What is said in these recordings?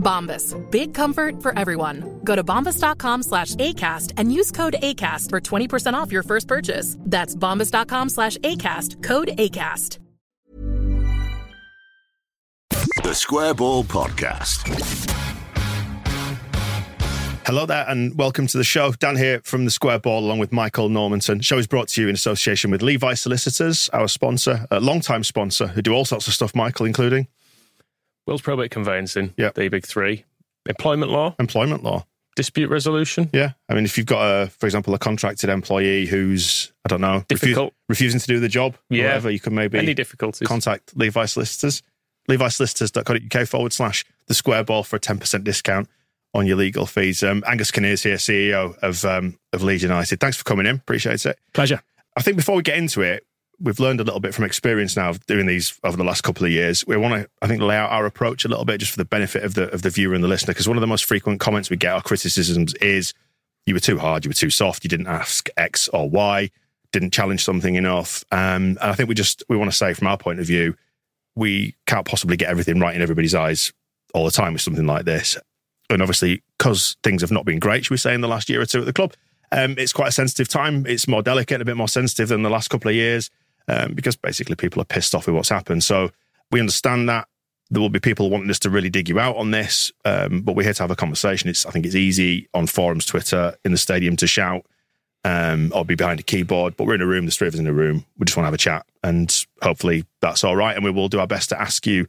Bombas. Big comfort for everyone. Go to bombas.com slash ACAST and use code ACAST for 20% off your first purchase. That's bombas.com slash ACAST. Code ACAST. The Square Ball Podcast. Hello there, and welcome to the show. Dan here from the Square Ball, along with Michael Normanton. Show is brought to you in association with Levi Solicitors, our sponsor, a long-time sponsor, who do all sorts of stuff, Michael, including Wills probate conveyancing, Yep. the big three. Employment law, employment law. dispute resolution. Yeah, I mean, if you've got a, for example, a contracted employee who's, I don't know, refu- Difficult. refusing to do the job, Yeah. whatever, you can maybe Any difficulties? contact Levi Solicitors. LeviSolicitors.co.uk forward slash the square ball for a 10% discount on your legal fees. Um, Angus Kinnear's here, CEO of um, of Leeds United. Thanks for coming in. Appreciate it. Pleasure. I think before we get into it, we've learned a little bit from experience now of doing these over the last couple of years. We want to, I think, lay out our approach a little bit just for the benefit of the of the viewer and the listener. Because one of the most frequent comments we get or criticisms is you were too hard, you were too soft, you didn't ask X or Y, didn't challenge something enough. Um, and I think we just we want to say from our point of view, we can't possibly get everything right in everybody's eyes all the time with something like this. And obviously, because things have not been great, should we say, in the last year or two at the club, um, it's quite a sensitive time. It's more delicate, a bit more sensitive than the last couple of years, um, because basically people are pissed off with what's happened. So we understand that there will be people wanting us to really dig you out on this, um, but we're here to have a conversation. It's I think it's easy on forums, Twitter, in the stadium to shout um, or be behind a keyboard, but we're in a room. There's three of us in a room. We just want to have a chat, and hopefully that's all right. And we will do our best to ask you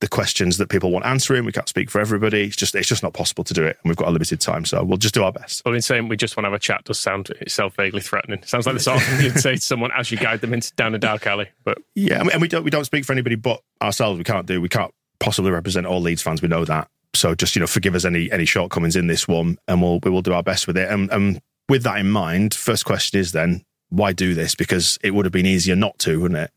the questions that people want answering. We can't speak for everybody. It's just it's just not possible to do it, and we've got a limited time, so we'll just do our best. Well, in saying we just want to have a chat does sound itself vaguely threatening. Sounds like the sort of thing you'd say to someone as you guide them into down a dark alley. But Yeah, and we- and we don't we don't speak for anybody but ourselves. We can't do we can't possibly represent all Leeds fans. We know that. So just you know, forgive us any any shortcomings in this one, and we'll we will do our best with it. And, and with that in mind, first question is then why do this? Because it would have been easier not to, wouldn't it?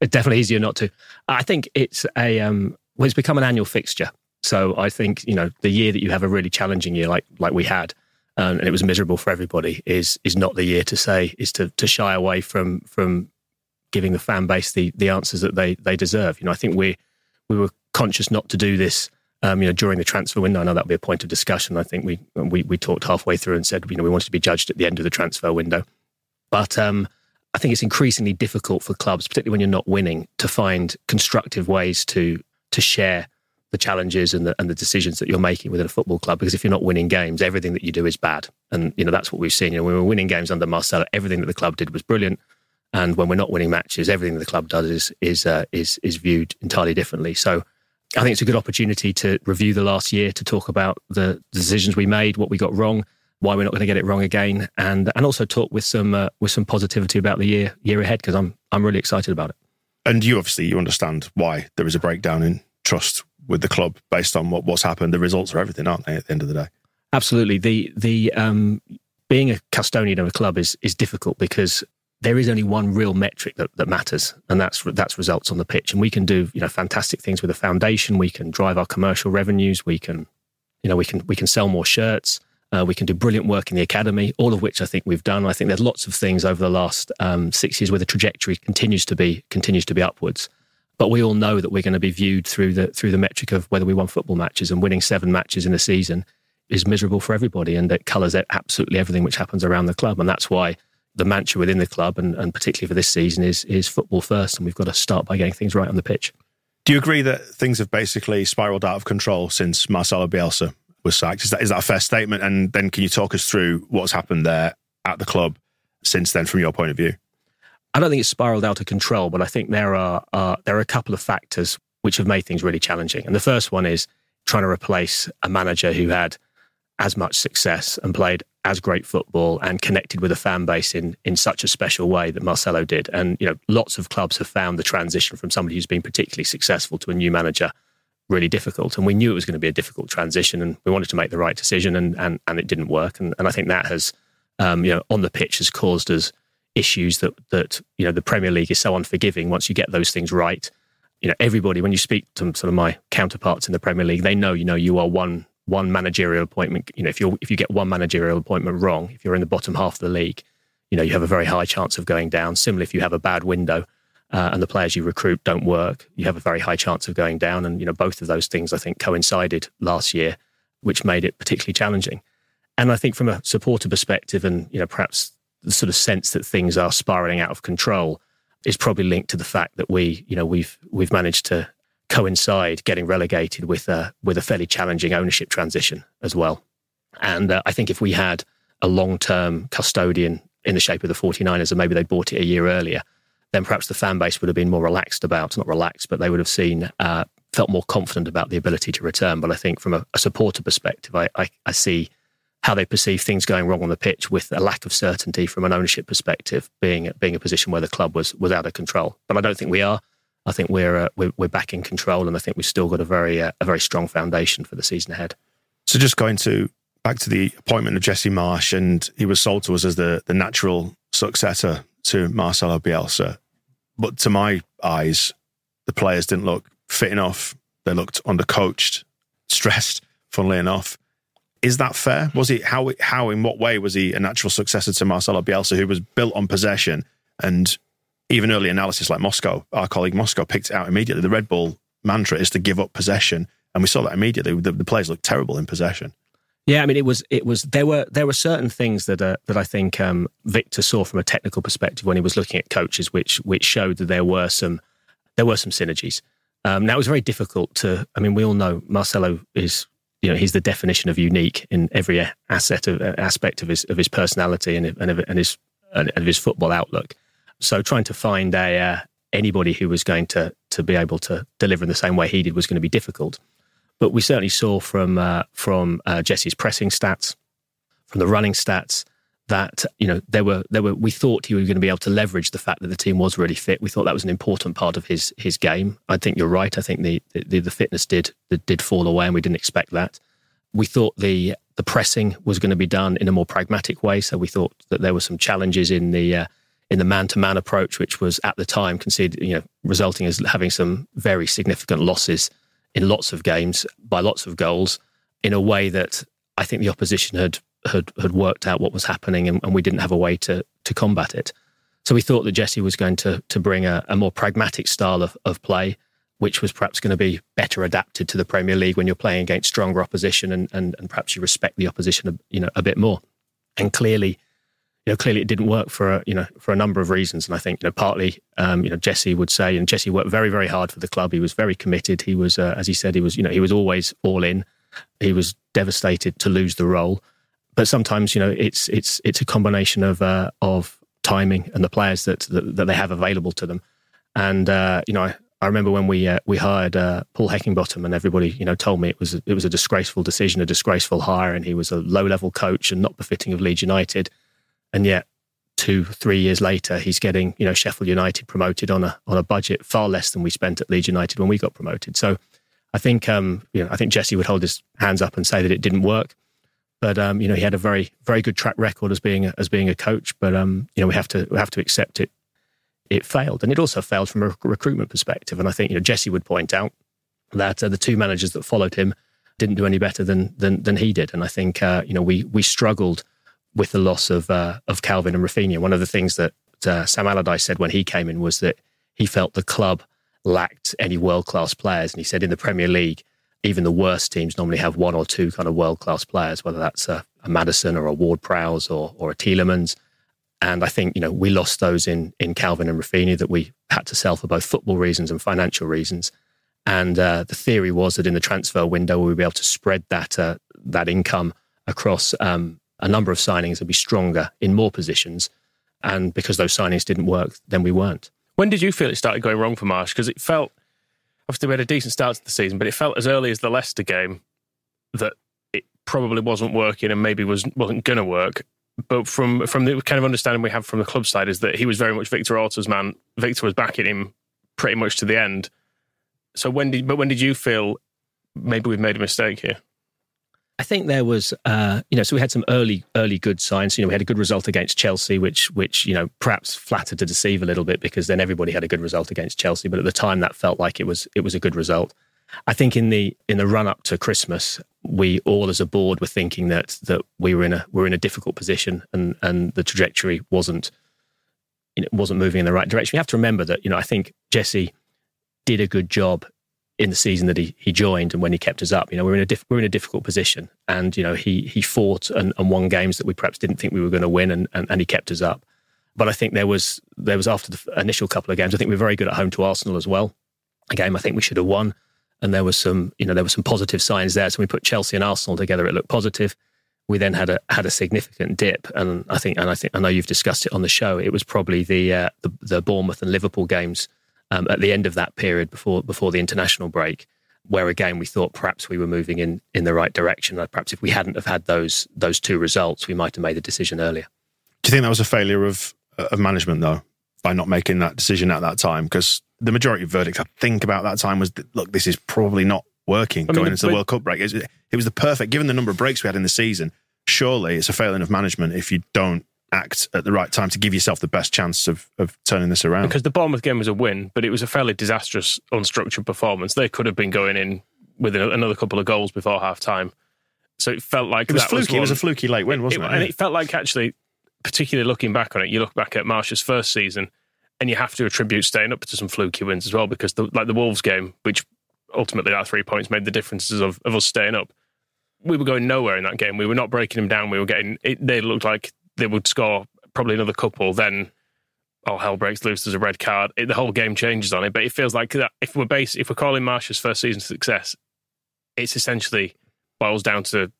It's definitely easier not to. I think it's a um, well, it's become an annual fixture. So I think you know the year that you have a really challenging year like like we had, um, and it was miserable for everybody, is is not the year to say is to to shy away from from giving the fan base the the answers that they they deserve. You know, I think we we were conscious not to do this. Um, you know, during the transfer window, I know that'll be a point of discussion. I think we we we talked halfway through and said, you know, we wanted to be judged at the end of the transfer window. But um, I think it's increasingly difficult for clubs, particularly when you're not winning, to find constructive ways to to share the challenges and the and the decisions that you're making within a football club. Because if you're not winning games, everything that you do is bad. And you know that's what we've seen. You know, when we were winning games under Marcelo, everything that the club did was brilliant. And when we're not winning matches, everything the club does is is uh, is is viewed entirely differently. So. I think it's a good opportunity to review the last year, to talk about the decisions we made, what we got wrong, why we're not going to get it wrong again, and and also talk with some uh, with some positivity about the year year ahead because I'm I'm really excited about it. And you obviously you understand why there is a breakdown in trust with the club based on what, what's happened. The results are everything, aren't they? At the end of the day. Absolutely, the the um, being a custodian of a club is is difficult because there is only one real metric that, that matters, and that's that's results on the pitch. And we can do you know fantastic things with a foundation. We can drive our commercial revenues. We can you know we can we can sell more shirts. Uh, we can do brilliant work in the academy, all of which I think we've done. I think there's lots of things over the last um, six years where the trajectory continues to be continues to be upwards. But we all know that we're going to be viewed through the through the metric of whether we won football matches and winning seven matches in a season is miserable for everybody, and it colours absolutely everything which happens around the club. And that's why the mantra within the club, and, and particularly for this season, is is football first, and we've got to start by getting things right on the pitch. Do you agree that things have basically spiraled out of control since Marcelo Bielsa was sacked? Is that is that a fair statement? And then can you talk us through what's happened there at the club since then, from your point of view? I don't think it's spiraled out of control, but I think there are uh, there are a couple of factors which have made things really challenging. And the first one is trying to replace a manager who had as much success and played as great football and connected with a fan base in in such a special way that Marcelo did. And you know, lots of clubs have found the transition from somebody who's been particularly successful to a new manager really difficult. And we knew it was going to be a difficult transition, and we wanted to make the right decision, and and, and it didn't work. And, and I think that has, um, you know, on the pitch has caused us issues that that you know the Premier League is so unforgiving. Once you get those things right, you know, everybody when you speak to sort of my counterparts in the Premier League, they know you know you are one one managerial appointment. You know, if you if you get one managerial appointment wrong, if you're in the bottom half of the league, you know you have a very high chance of going down. Similarly, if you have a bad window uh, and the players you recruit don't work, you have a very high chance of going down. And you know both of those things I think coincided last year, which made it particularly challenging. And I think from a supporter perspective, and you know perhaps the sort of sense that things are spiraling out of control is probably linked to the fact that we, you know, we've we've managed to coincide getting relegated with a with a fairly challenging ownership transition as well. And uh, I think if we had a long term custodian in the shape of the 49ers and maybe they bought it a year earlier, then perhaps the fan base would have been more relaxed about, not relaxed, but they would have seen, uh, felt more confident about the ability to return. But I think from a, a supporter perspective, I, I, I, see how they perceive things going wrong on the pitch with a lack of certainty from an ownership perspective being, being a position where the club was, was out of control. But I don't think we are. I think we're, uh, we're, we're back in control, and I think we've still got a very uh, a very strong foundation for the season ahead. So, just going to back to the appointment of Jesse Marsch, and he was sold to us as the the natural successor to Marcelo Bielsa. But to my eyes, the players didn't look fit enough. They looked undercoached, stressed. Funnily enough, is that fair? Was he how how in what way was he a natural successor to Marcelo Bielsa, who was built on possession and even early analysis like Moscow, our colleague Moscow picked it out immediately. The Red Bull mantra is to give up possession, and we saw that immediately. The, the players looked terrible in possession. Yeah, I mean, it was it was there were there were certain things that uh, that I think um, Victor saw from a technical perspective when he was looking at coaches, which which showed that there were some there were some synergies. Um, now it was very difficult to. I mean, we all know Marcelo is you know he's the definition of unique in every asset of aspect of his of his personality and and, of, and his and of his football outlook. So trying to find a uh, anybody who was going to to be able to deliver in the same way he did was going to be difficult. But we certainly saw from uh, from uh, Jesse's pressing stats, from the running stats, that you know there were there were we thought he was going to be able to leverage the fact that the team was really fit. We thought that was an important part of his his game. I think you're right. I think the the, the fitness did did fall away, and we didn't expect that. We thought the the pressing was going to be done in a more pragmatic way. So we thought that there were some challenges in the uh, in the man-to-man approach, which was at the time considered, you know, resulting as having some very significant losses in lots of games by lots of goals, in a way that I think the opposition had had had worked out what was happening, and, and we didn't have a way to to combat it. So we thought that Jesse was going to to bring a, a more pragmatic style of, of play, which was perhaps going to be better adapted to the Premier League when you're playing against stronger opposition, and and, and perhaps you respect the opposition, a, you know, a bit more. And clearly, you know, clearly it didn't work for a, you know for a number of reasons, and I think you know partly um, you know Jesse would say, and Jesse worked very very hard for the club. He was very committed. He was, uh, as he said, he was you know he was always all in. He was devastated to lose the role, but sometimes you know it's it's it's a combination of uh, of timing and the players that, that, that they have available to them. And uh, you know, I, I remember when we uh, we hired uh, Paul Heckingbottom, and everybody you know told me it was it was a disgraceful decision, a disgraceful hire, and he was a low level coach and not befitting of Leeds United and yet two, three years later, he's getting you know Sheffield United promoted on a on a budget far less than we spent at Leeds United when we got promoted. So I think um, you know I think Jesse would hold his hands up and say that it didn't work, but um, you know he had a very very good track record as being as being a coach. But um, you know we have to we have to accept it. It failed, and it also failed from a recruitment perspective. And I think you know Jesse would point out that uh, the two managers that followed him didn't do any better than than, than he did. And I think uh, you know we we struggled with the loss of uh, of Kalvin and Raphinha. One of the things that uh, Sam Allardyce said when he came in was that he felt the club lacked any world class players, and he said in the Premier League, even the worst teams normally have one or two kind of world class players, whether that's a, a Maddison or a Ward Prowse or or a Tielemans. And I think you know we lost those in in Kalvin and Raphinha that we had to sell for both football reasons and financial reasons. And uh, the theory was that in the transfer window we would be able to spread that uh, that income across um, a number of signings and be stronger in more positions. And because those signings didn't work, then we weren't. When did you feel it started going wrong for Marsch? Because it felt, obviously, we had a decent start to the season, but it felt as early as the Leicester game that it probably wasn't working and maybe was, wasn't going to work. But from from the kind of understanding we have from the club side is that he was very much Victor Orta's man. Victor was backing him pretty much to the end. So when did but when did you feel maybe we've made a mistake here? I think there was, uh, you know, so we had some early, early good signs. You know, we had a good result against Chelsea, which, which you know, perhaps flattered to deceive a little bit because then everybody had a good result against Chelsea. But at the time, that felt like it was, it was a good result. I think in the in the run up to Christmas, we all as a board were thinking that that we were in a we're in a difficult position and and the trajectory wasn't you know, wasn't moving in the right direction. You have to remember that you know I think Jesse did a good job in the season that he, he joined and when he kept us up. You know, we're in a diff, we're in a difficult position, and you know he he fought and, and won games that we perhaps didn't think we were going to win, and, and, and he kept us up. But I think there was there was after the initial couple of games, I think we were very good at home to Arsenal as well. A game I think we should have won, and there was some you know there were some positive signs there. So we put Chelsea and Arsenal together; it looked positive. We then had a had a significant dip, and I think and I think I know you've discussed it on the show. It was probably the uh, the, the Bournemouth and Liverpool games um, at the end of that period before before the international break, where again we thought perhaps we were moving in in the right direction. Perhaps if we hadn't have had those those two results, we might have made the decision earlier. Do you think that was a failure of of management though, by not making that decision at that time? Because the majority of verdicts I think about that time was, that, look, this is probably not working I mean, going into the World Cup break. It was, it was the perfect, given the number of breaks we had in the season. Surely it's a failing of management if you don't act at the right time to give yourself the best chance of, of turning this around. Because the Bournemouth game was a win, but it was a fairly disastrous, unstructured performance. They could have been going in with another couple of goals before half time. So it felt like it was that fluky. Was it was a fluky late win, wasn't it? it? And it felt like actually, particularly looking back on it, you look back at Marsch's first season, and you have to attribute staying up to some fluky wins as well, because the, like the Wolves game, which ultimately our three points made the differences of, of us staying up. We were going nowhere in that game. We were not breaking them down. We were getting. It, they looked like they would score probably another couple, then oh hell breaks loose. There's a red card. It, the whole game changes on it. But it feels like that if we're base, if we're calling Marsch's first season success, it's essentially boils down to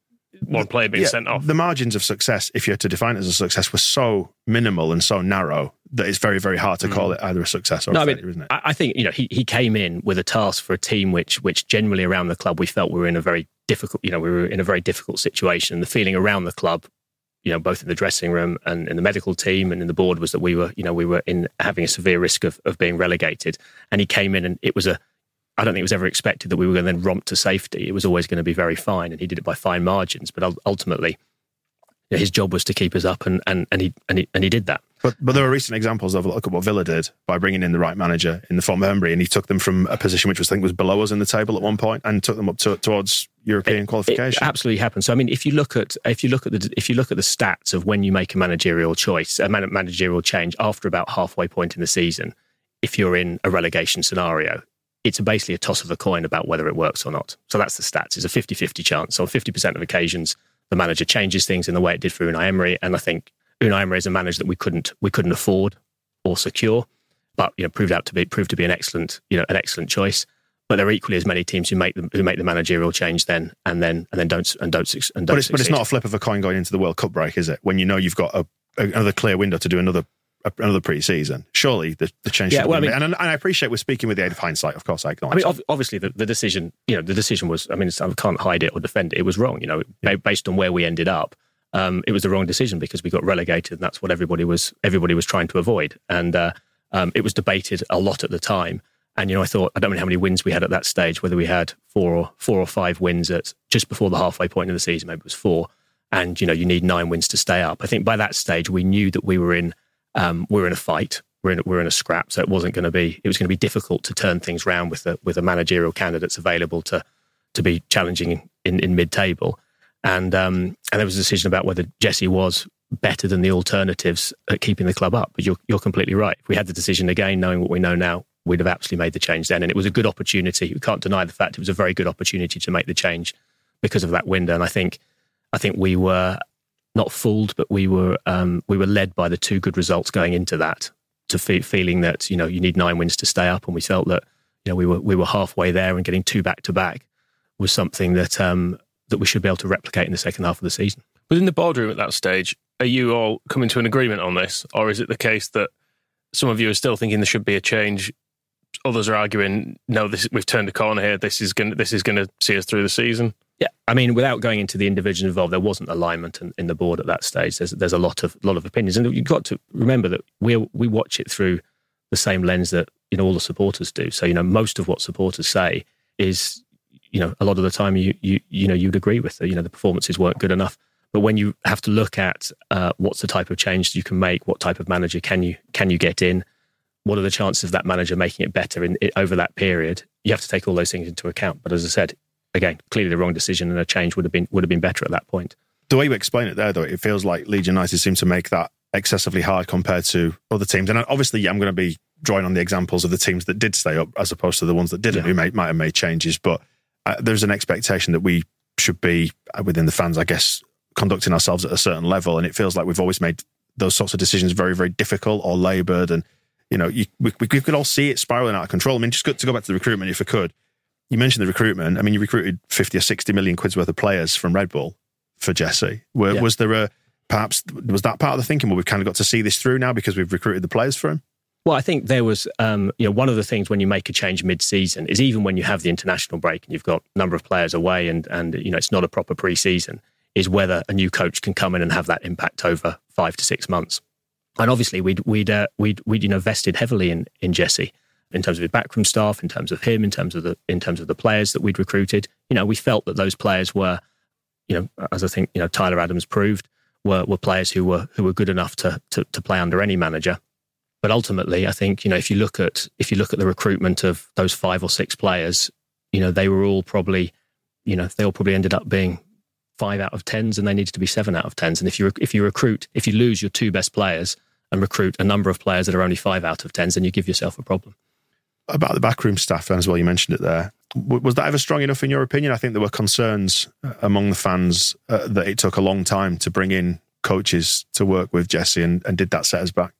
one player being yeah, sent off. The margins of success, if you're to define it as a success, were so minimal and so narrow that it's very, very hard to call mm. it either a success or no, a failure, I mean, isn't it? I think you know he he came in with a task for a team which which generally around the club we felt we were in a very difficult you know we were in a very difficult situation. The feeling around the club you know, both in the dressing room and in the medical team and in the board was that we were, you know, we were in having a severe risk of, of being relegated. And he came in and it was a, I don't think it was ever expected that we were going to then romp to safety. It was always going to be very fine. And he did it by fine margins. But ultimately, you know, his job was to keep us up and, and, and, he, and, he, and he did that. But but there are recent examples of look at what Villa did by bringing in the right manager in the form of Emery, and he took them from a position which was I think was below us in the table at one point, and took them up to, towards European it, qualification. It absolutely happened. So I mean, if you look at if you look at the if you look at the stats of when you make a managerial choice, a managerial change after about halfway point in the season, if you're in a relegation scenario, it's basically a toss of a coin about whether it works or not. So that's the stats. It's a 50-50 chance. So on 50% of occasions, the manager changes things in the way it did for Unai Emery, and I think Unai Emery is a manager that we couldn't we couldn't afford or secure, but you know proved out to be proved to be an excellent you know an excellent choice. But there are equally as many teams who make them who make the managerial change then and then and then don't and don't and don't. But it's, but it's not a flip of a coin going into the World Cup break, is it? When you know you've got a, another clear window to do another another pre-season. Surely the, the change. Yeah, well, I mean, and, and, I appreciate we're speaking with the aid of hindsight. Of course, I acknowledge. I mean, obviously, the, the decision, you know, the decision was. I mean, I can't hide it or defend it. It was wrong. You know, yeah. based on where we ended up um, it was the wrong decision because we got relegated, and that's what everybody was everybody was trying to avoid. And uh, um, it was debated a lot at the time. And you know, I thought I don't know how many wins we had at that stage. Whether we had four or four or five wins at just before the halfway point of the season, maybe it was four. And you know, you need nine wins to stay up. I think by that stage we knew that we were in um, we were in a fight. We're in, we're in a scrap, so it wasn't going to be. It was going to be difficult to turn things around with the with the managerial candidates available to to be challenging in, in mid table. And um, and there was a decision about whether Jesse was better than the alternatives at keeping the club up. But you're you're completely right. If we had the decision again, knowing what we know now, we'd have absolutely made the change then. And it was a good opportunity. We can't deny the fact it was a very good opportunity to make the change because of that window. And I think I think we were not fooled, but we were um, we were led by the two good results going into that to fe- feeling that you know you need nine wins to stay up, and we felt that you know we were we were halfway there, and getting two back to back was something that um, that we should be able to replicate in the second half of the season. Within the boardroom at that stage, are you all coming to an agreement on this, or is it the case that some of you are still thinking there should be a change? Others are arguing, no, this we've turned a corner here. This is going this is going to see us through the season. Yeah, I mean, without going into the individuals involved, there wasn't alignment in, in, the board at that stage. There's there's a lot of lot of opinions, and you've got to remember that we we watch it through the same lens that you know all the supporters do. So you know, most of what supporters say is you know a lot of the time you you you know you'd agree with. You know, the performances weren't good enough. But when you have to look at uh, what's the type of change you can make, what type of manager can you can you get in, what are the chances of that manager making it better in, in, over that period, you have to take all those things into account. But as I said, again, clearly the wrong decision, and a change would have been would have been better at that point. The way you explain it there, though, it feels like Leeds United seem to make that excessively hard compared to other teams. And obviously, I'm going to be drawing on the examples of the teams that did stay up as opposed to the ones that didn't, yeah. who may, might have made changes. But uh, there's an expectation that we should be uh, within the fans, I guess, conducting ourselves at a certain level. And it feels like we've always made those sorts of decisions very, very difficult or laboured. And, you know, you, we, we could all see it spiraling out of control. I mean, just to go back to the recruitment, if I could, you mentioned the recruitment. I mean, you recruited 50 or 60 million quid's worth of players from Red Bull for Jesse. Were, yeah. Was there a, perhaps, was that part of the thinking? Well, we've kind of got to see this through now because we've recruited the players for him? Well, I think there was, um, you know, one of the things when you make a change mid-season is even when you have the international break and you've got a number of players away and and you know it's not a proper pre-season, is whether a new coach can come in and have that impact over five to six months. And obviously, we'd we'd uh, we'd, we'd you know vested heavily in in Jesse in terms of his backroom staff, in terms of him, in terms of the in terms of the players that we'd recruited. You know, we felt that those players were, you know, as I think you know Tyler Adams proved, were were players who were who were good enough to to, to play under any manager. But ultimately, I think you know if you look at if you look at the recruitment of those five or six players, you know they were all probably, you know, they all probably ended up being five out of tens, and they needed to be seven out of tens. And if you if you recruit, if you lose your two best players and recruit a number of players that are only five out of tens, then you give yourself a problem. About the backroom staff then as well, you mentioned it there. Was that ever strong enough in your opinion? I think there were concerns uh, among the fans uh, that it took a long time to bring in coaches to work with Jesse, and, and did that set us back?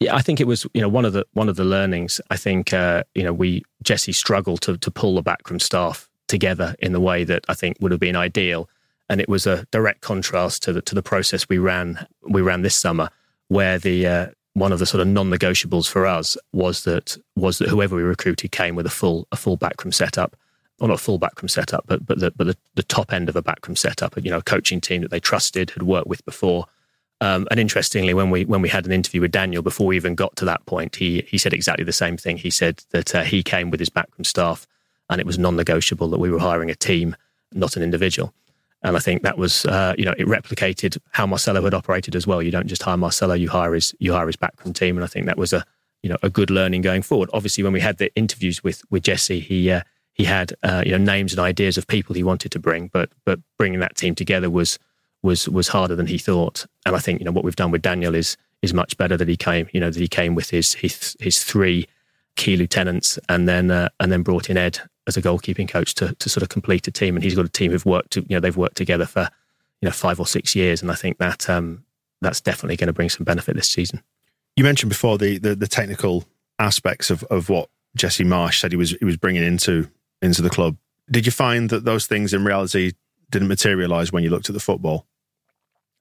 Yeah, I think it was you know one of the one of the learnings. I think uh, you know we Jesse struggled to to pull the backroom staff together in the way that I think would have been ideal and it was a direct contrast to the to the process we ran we ran this summer, where the uh, one of the sort of non-negotiables for us was that was that whoever we recruited came with a full a full backroom setup, or not a full backroom setup, but but the but the, the top end of a backroom setup, you know, a coaching team that they trusted, had worked with before. Um, and interestingly, when we when we had an interview with Daniel before we even got to that point, he he said exactly the same thing. He said that uh, he came with his backroom staff, and it was non-negotiable that we were hiring a team, not an individual. And I think that was, uh, you know, it replicated how Marcelo had operated as well. You don't just hire Marcelo, you hire his, you hire his backroom team. And I think that was a, you know, a good learning going forward. Obviously, when we had the interviews with, with Jesse, he, uh, he had, uh, you know, names and ideas of people he wanted to bring, but, but bringing that team together was, was, was harder than he thought. And I think, you know, what we've done with Daniel is, is much better that he came, you know, that he came with his, his, his three key lieutenants and then, uh, and then brought in Ed as a goalkeeping coach to to sort of complete a team. And he's got a team who've worked, to, you know, they've worked together for you know five or six years, and I think that um, that's definitely going to bring some benefit this season. You mentioned before the the, the technical aspects of, of what Jesse Marsch said he was he was bringing into into the club. Did you find that those things in reality didn't materialise when you looked at the football?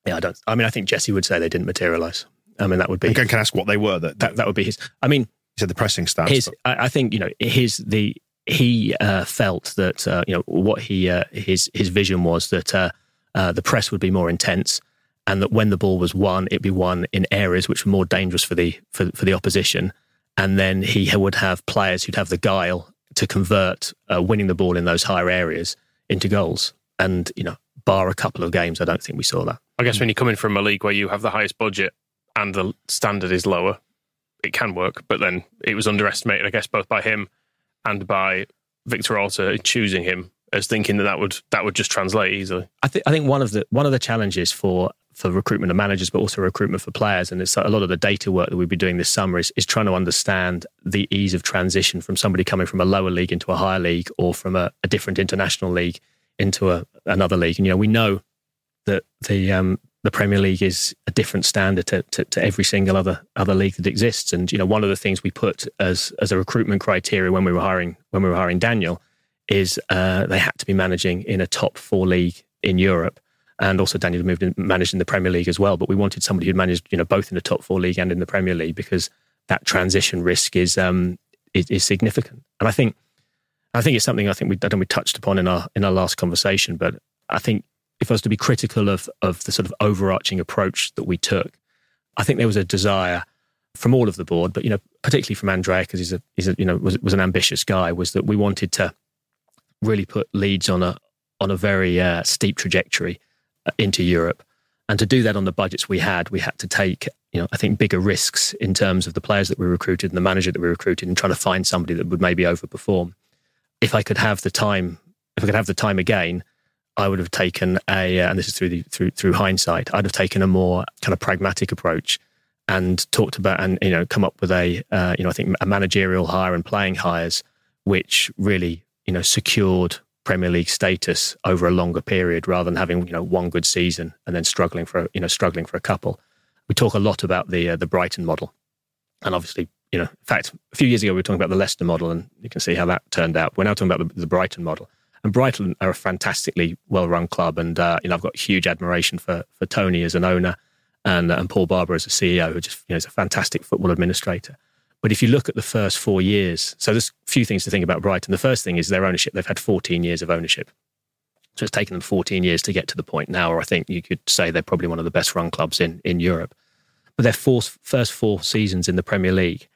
Yeah, I don't. I mean, I think Jesse would say they didn't materialise. I mean, that would be. Can, can I ask what they were? That, that that would be his. I mean, he said the pressing stats. His, I, I think you know his the he uh, felt that uh, you know what he uh, his his vision was that uh, uh, the press would be more intense, and that when the ball was won, it'd be won in areas which were more dangerous for the for, for the opposition, and then he would have players who'd have the guile to convert uh, winning the ball in those higher areas into goals. And you know, bar a couple of games, I don't think we saw that. I guess when you're coming from a league where you have the highest budget and the standard is lower, it can work. But then it was underestimated, I guess, both by him and by Victor Orta choosing him as thinking that that would that would just translate easily. I think I think one of the one of the challenges for for recruitment of managers, but also recruitment for players, and it's a lot of the data work that we've been doing this summer is, is trying to understand the ease of transition from somebody coming from a lower league into a higher league, or from a, a different international league into a, another league. And you know, we know that the um, the Premier League is a different standard to, to, to, every single other other league that exists. And you know, one of the things we put as as a recruitment criteria when we were hiring when we were hiring Daniel is uh, they had to be managing in a top four league in Europe. and also Daniel moved and managed in the Premier League as well. But we wanted somebody who'd managed, you know, both in the top four league and in the Premier League because that transition risk is um, is, is significant. And I think I think it's something I think we I we touched upon in our in our last conversation. But I think if I was to be critical of of the sort of overarching approach that we took, I think there was a desire from all of the board, but you know, particularly from Andrea, because he's a he's a you know was was an ambitious guy, was that we wanted to really put Leeds on a on a very uh, steep trajectory uh, into Europe. And to do that on the budgets we had, we had to take, you know, I think bigger risks in terms of the players that we recruited and the manager that we recruited and trying to find somebody that would maybe overperform. If I could have the time, if I could have the time again, I would have taken a, uh, and this is through the, through through hindsight, I'd have taken a more kind of pragmatic approach and talked about and you know come up with a uh, you know I think a managerial hire and playing hires which really you know secured Premier League status over a longer period rather than having you know one good season and then struggling for you know struggling for a couple. We talk a lot about the uh, the Brighton model, and obviously you know in fact a few years ago we were talking about the Leicester model, and you can see how that turned out. We're now talking about the, the Brighton model, and Brighton are a fantastically well run club, and uh, you know I've got huge admiration for for Tony as an owner and, and Paul Barber as a CEO, who just you know is a fantastic football administrator. But if you look at the first four years, so there's a few things to think about Brighton. The first thing is their ownership. They've had 14 years of ownership. So it's taken them 14 years to get to the point now, or I think you could say they're probably one of the best run clubs in, in Europe. But their four, first four seasons in the Premier League,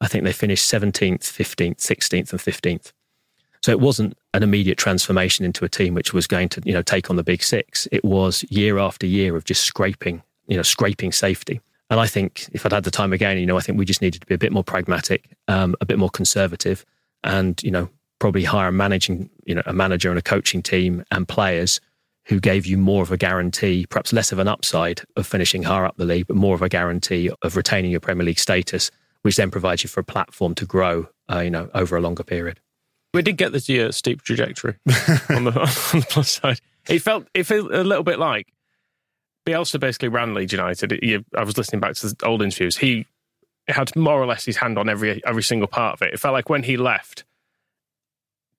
I think they finished 17th, 15th, 16th, and 15th. So it wasn't an immediate transformation into a team which was going to, you know, take on the big six. It was year after year of just scraping, you know, scraping safety. And I think if I'd had the time again, you know, I think we just needed to be a bit more pragmatic, um, a bit more conservative, and you know, probably hire a managing, you know, a manager and a coaching team and players who gave you more of a guarantee, perhaps less of an upside of finishing higher up the league, but more of a guarantee of retaining your Premier League status, which then provides you for a platform to grow, uh, you know, over a longer period. We did get this year steep trajectory on the on the plus side. It felt it felt a little bit like Bielsa basically ran Leeds United. He, I was listening back to the old interviews. He had more or less his hand on every every single part of it. It felt like when he left,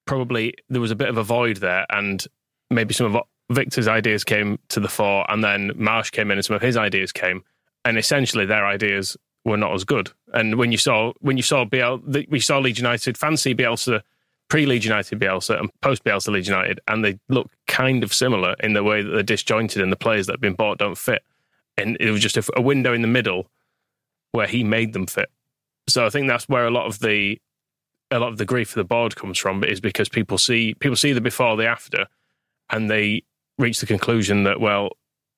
probably there was a bit of a void there, and maybe some of Victor's ideas came to the fore, and then Marsch came in, and some of his ideas came, and essentially their ideas were not as good. And when you saw when you saw Biel, we saw Leeds United fancy Bielsa pre Leeds United Bielsa and post Bielsa Leeds United, and they look kind of similar in the way that they're disjointed and the players that have been bought don't fit. And it was just a, a window in the middle where he made them fit. So I think that's where a lot of the a lot of the grief for the board comes from, is because people see people see the before, the after, and they reach the conclusion that well,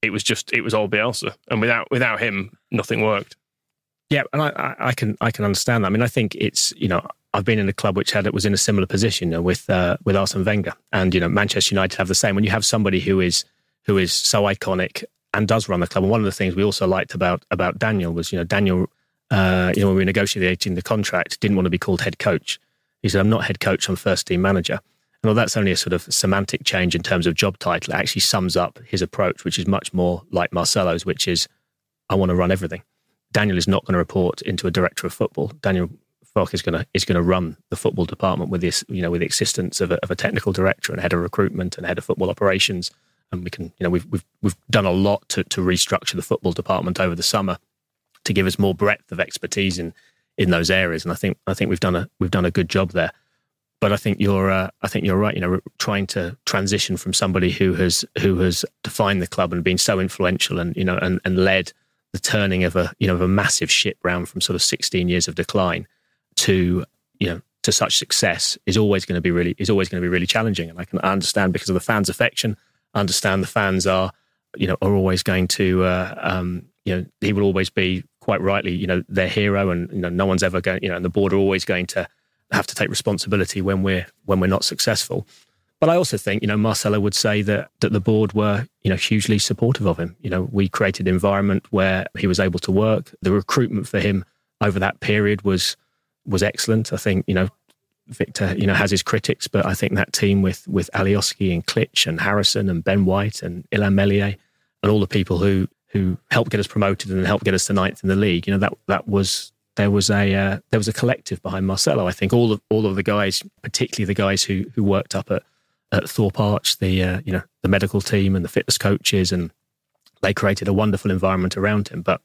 it was just it was all Bielsa, and without without him, nothing worked. Yeah, and I, I can I can understand that. I mean, I think it's you know I've been in a club which had it was in a similar position you know, with uh, with Arsene Wenger, and you know Manchester United have the same. When you have somebody who is who is so iconic and does run the club, and one of the things we also liked about about Daniel was you know Daniel, uh, you know when we were negotiating the contract, didn't want to be called head coach. He said, "I'm not head coach, I'm first team manager." And although that's only a sort of semantic change in terms of job title, it actually sums up his approach, which is much more like Marcelo's, which is, "I want to run everything." Daniel is not going to report into a director of football. Daniel Is going to is going to run the football department with this, you know, with the existence of a, of a technical director and head of recruitment and head of football operations. And we can, you know, we've we've we've done a lot to to restructure the football department over the summer to give us more breadth of expertise in in those areas. And I think I think we've done a we've done a good job there. But I think you're uh, I think you're right. You know, trying to transition from somebody who has who has defined the club and been so influential and you know and, and led the turning of a you know of a massive ship round from sort of 16 years of decline to you know to such success is always going to be really is always going to be really challenging. And I can understand because of the fans' affection. Understand the fans are you know are always going to uh, um, you know he will always be quite rightly you know their hero, and you know no one's ever going you know and the board are always going to have to take responsibility when we're when we're not successful. But I also think, you know, Marcelo would say that that the board were, you know, hugely supportive of him. You know, we created an environment where he was able to work. The recruitment for him over that period was was excellent. I think you know Victor you know has his critics, but I think that team with with Alioski and Klich and Harrison and Ben White and Illan Meslier and all the people who who helped get us promoted and helped get us to ninth in the league. You know that that was there was a uh, there was a collective behind Marcelo. I think all of all of the guys, particularly the guys who who worked up at at Thorpe Arch, the uh, you know the medical team and the fitness coaches, and they created a wonderful environment around him. But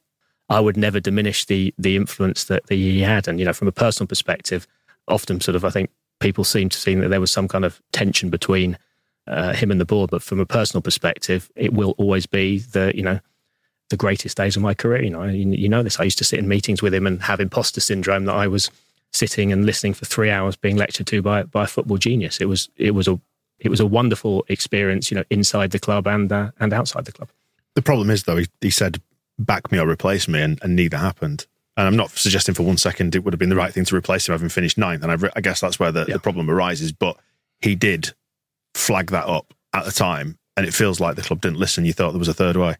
I would never diminish the the influence that, that he had, and you know from a personal perspective, often sort of I think people seem to see that there was some kind of tension between uh, him and the board. But from a personal perspective, it will always be the you know the greatest days of my career. You know, you, you know this. I used to sit in meetings with him and have imposter syndrome that I was sitting and listening for three hours being lectured to by by a football genius. It was it was a it was a wonderful experience, you know, inside the club and uh, and outside the club. The problem is though, he, he said back me or replace me, and, and, neither happened. And I'm not suggesting for one second it would have been the right thing to replace him having finished ninth. And I, I guess that's where the, yeah. the problem arises. But he did flag that up at the time, and it feels like the club didn't listen. You thought there was a third way.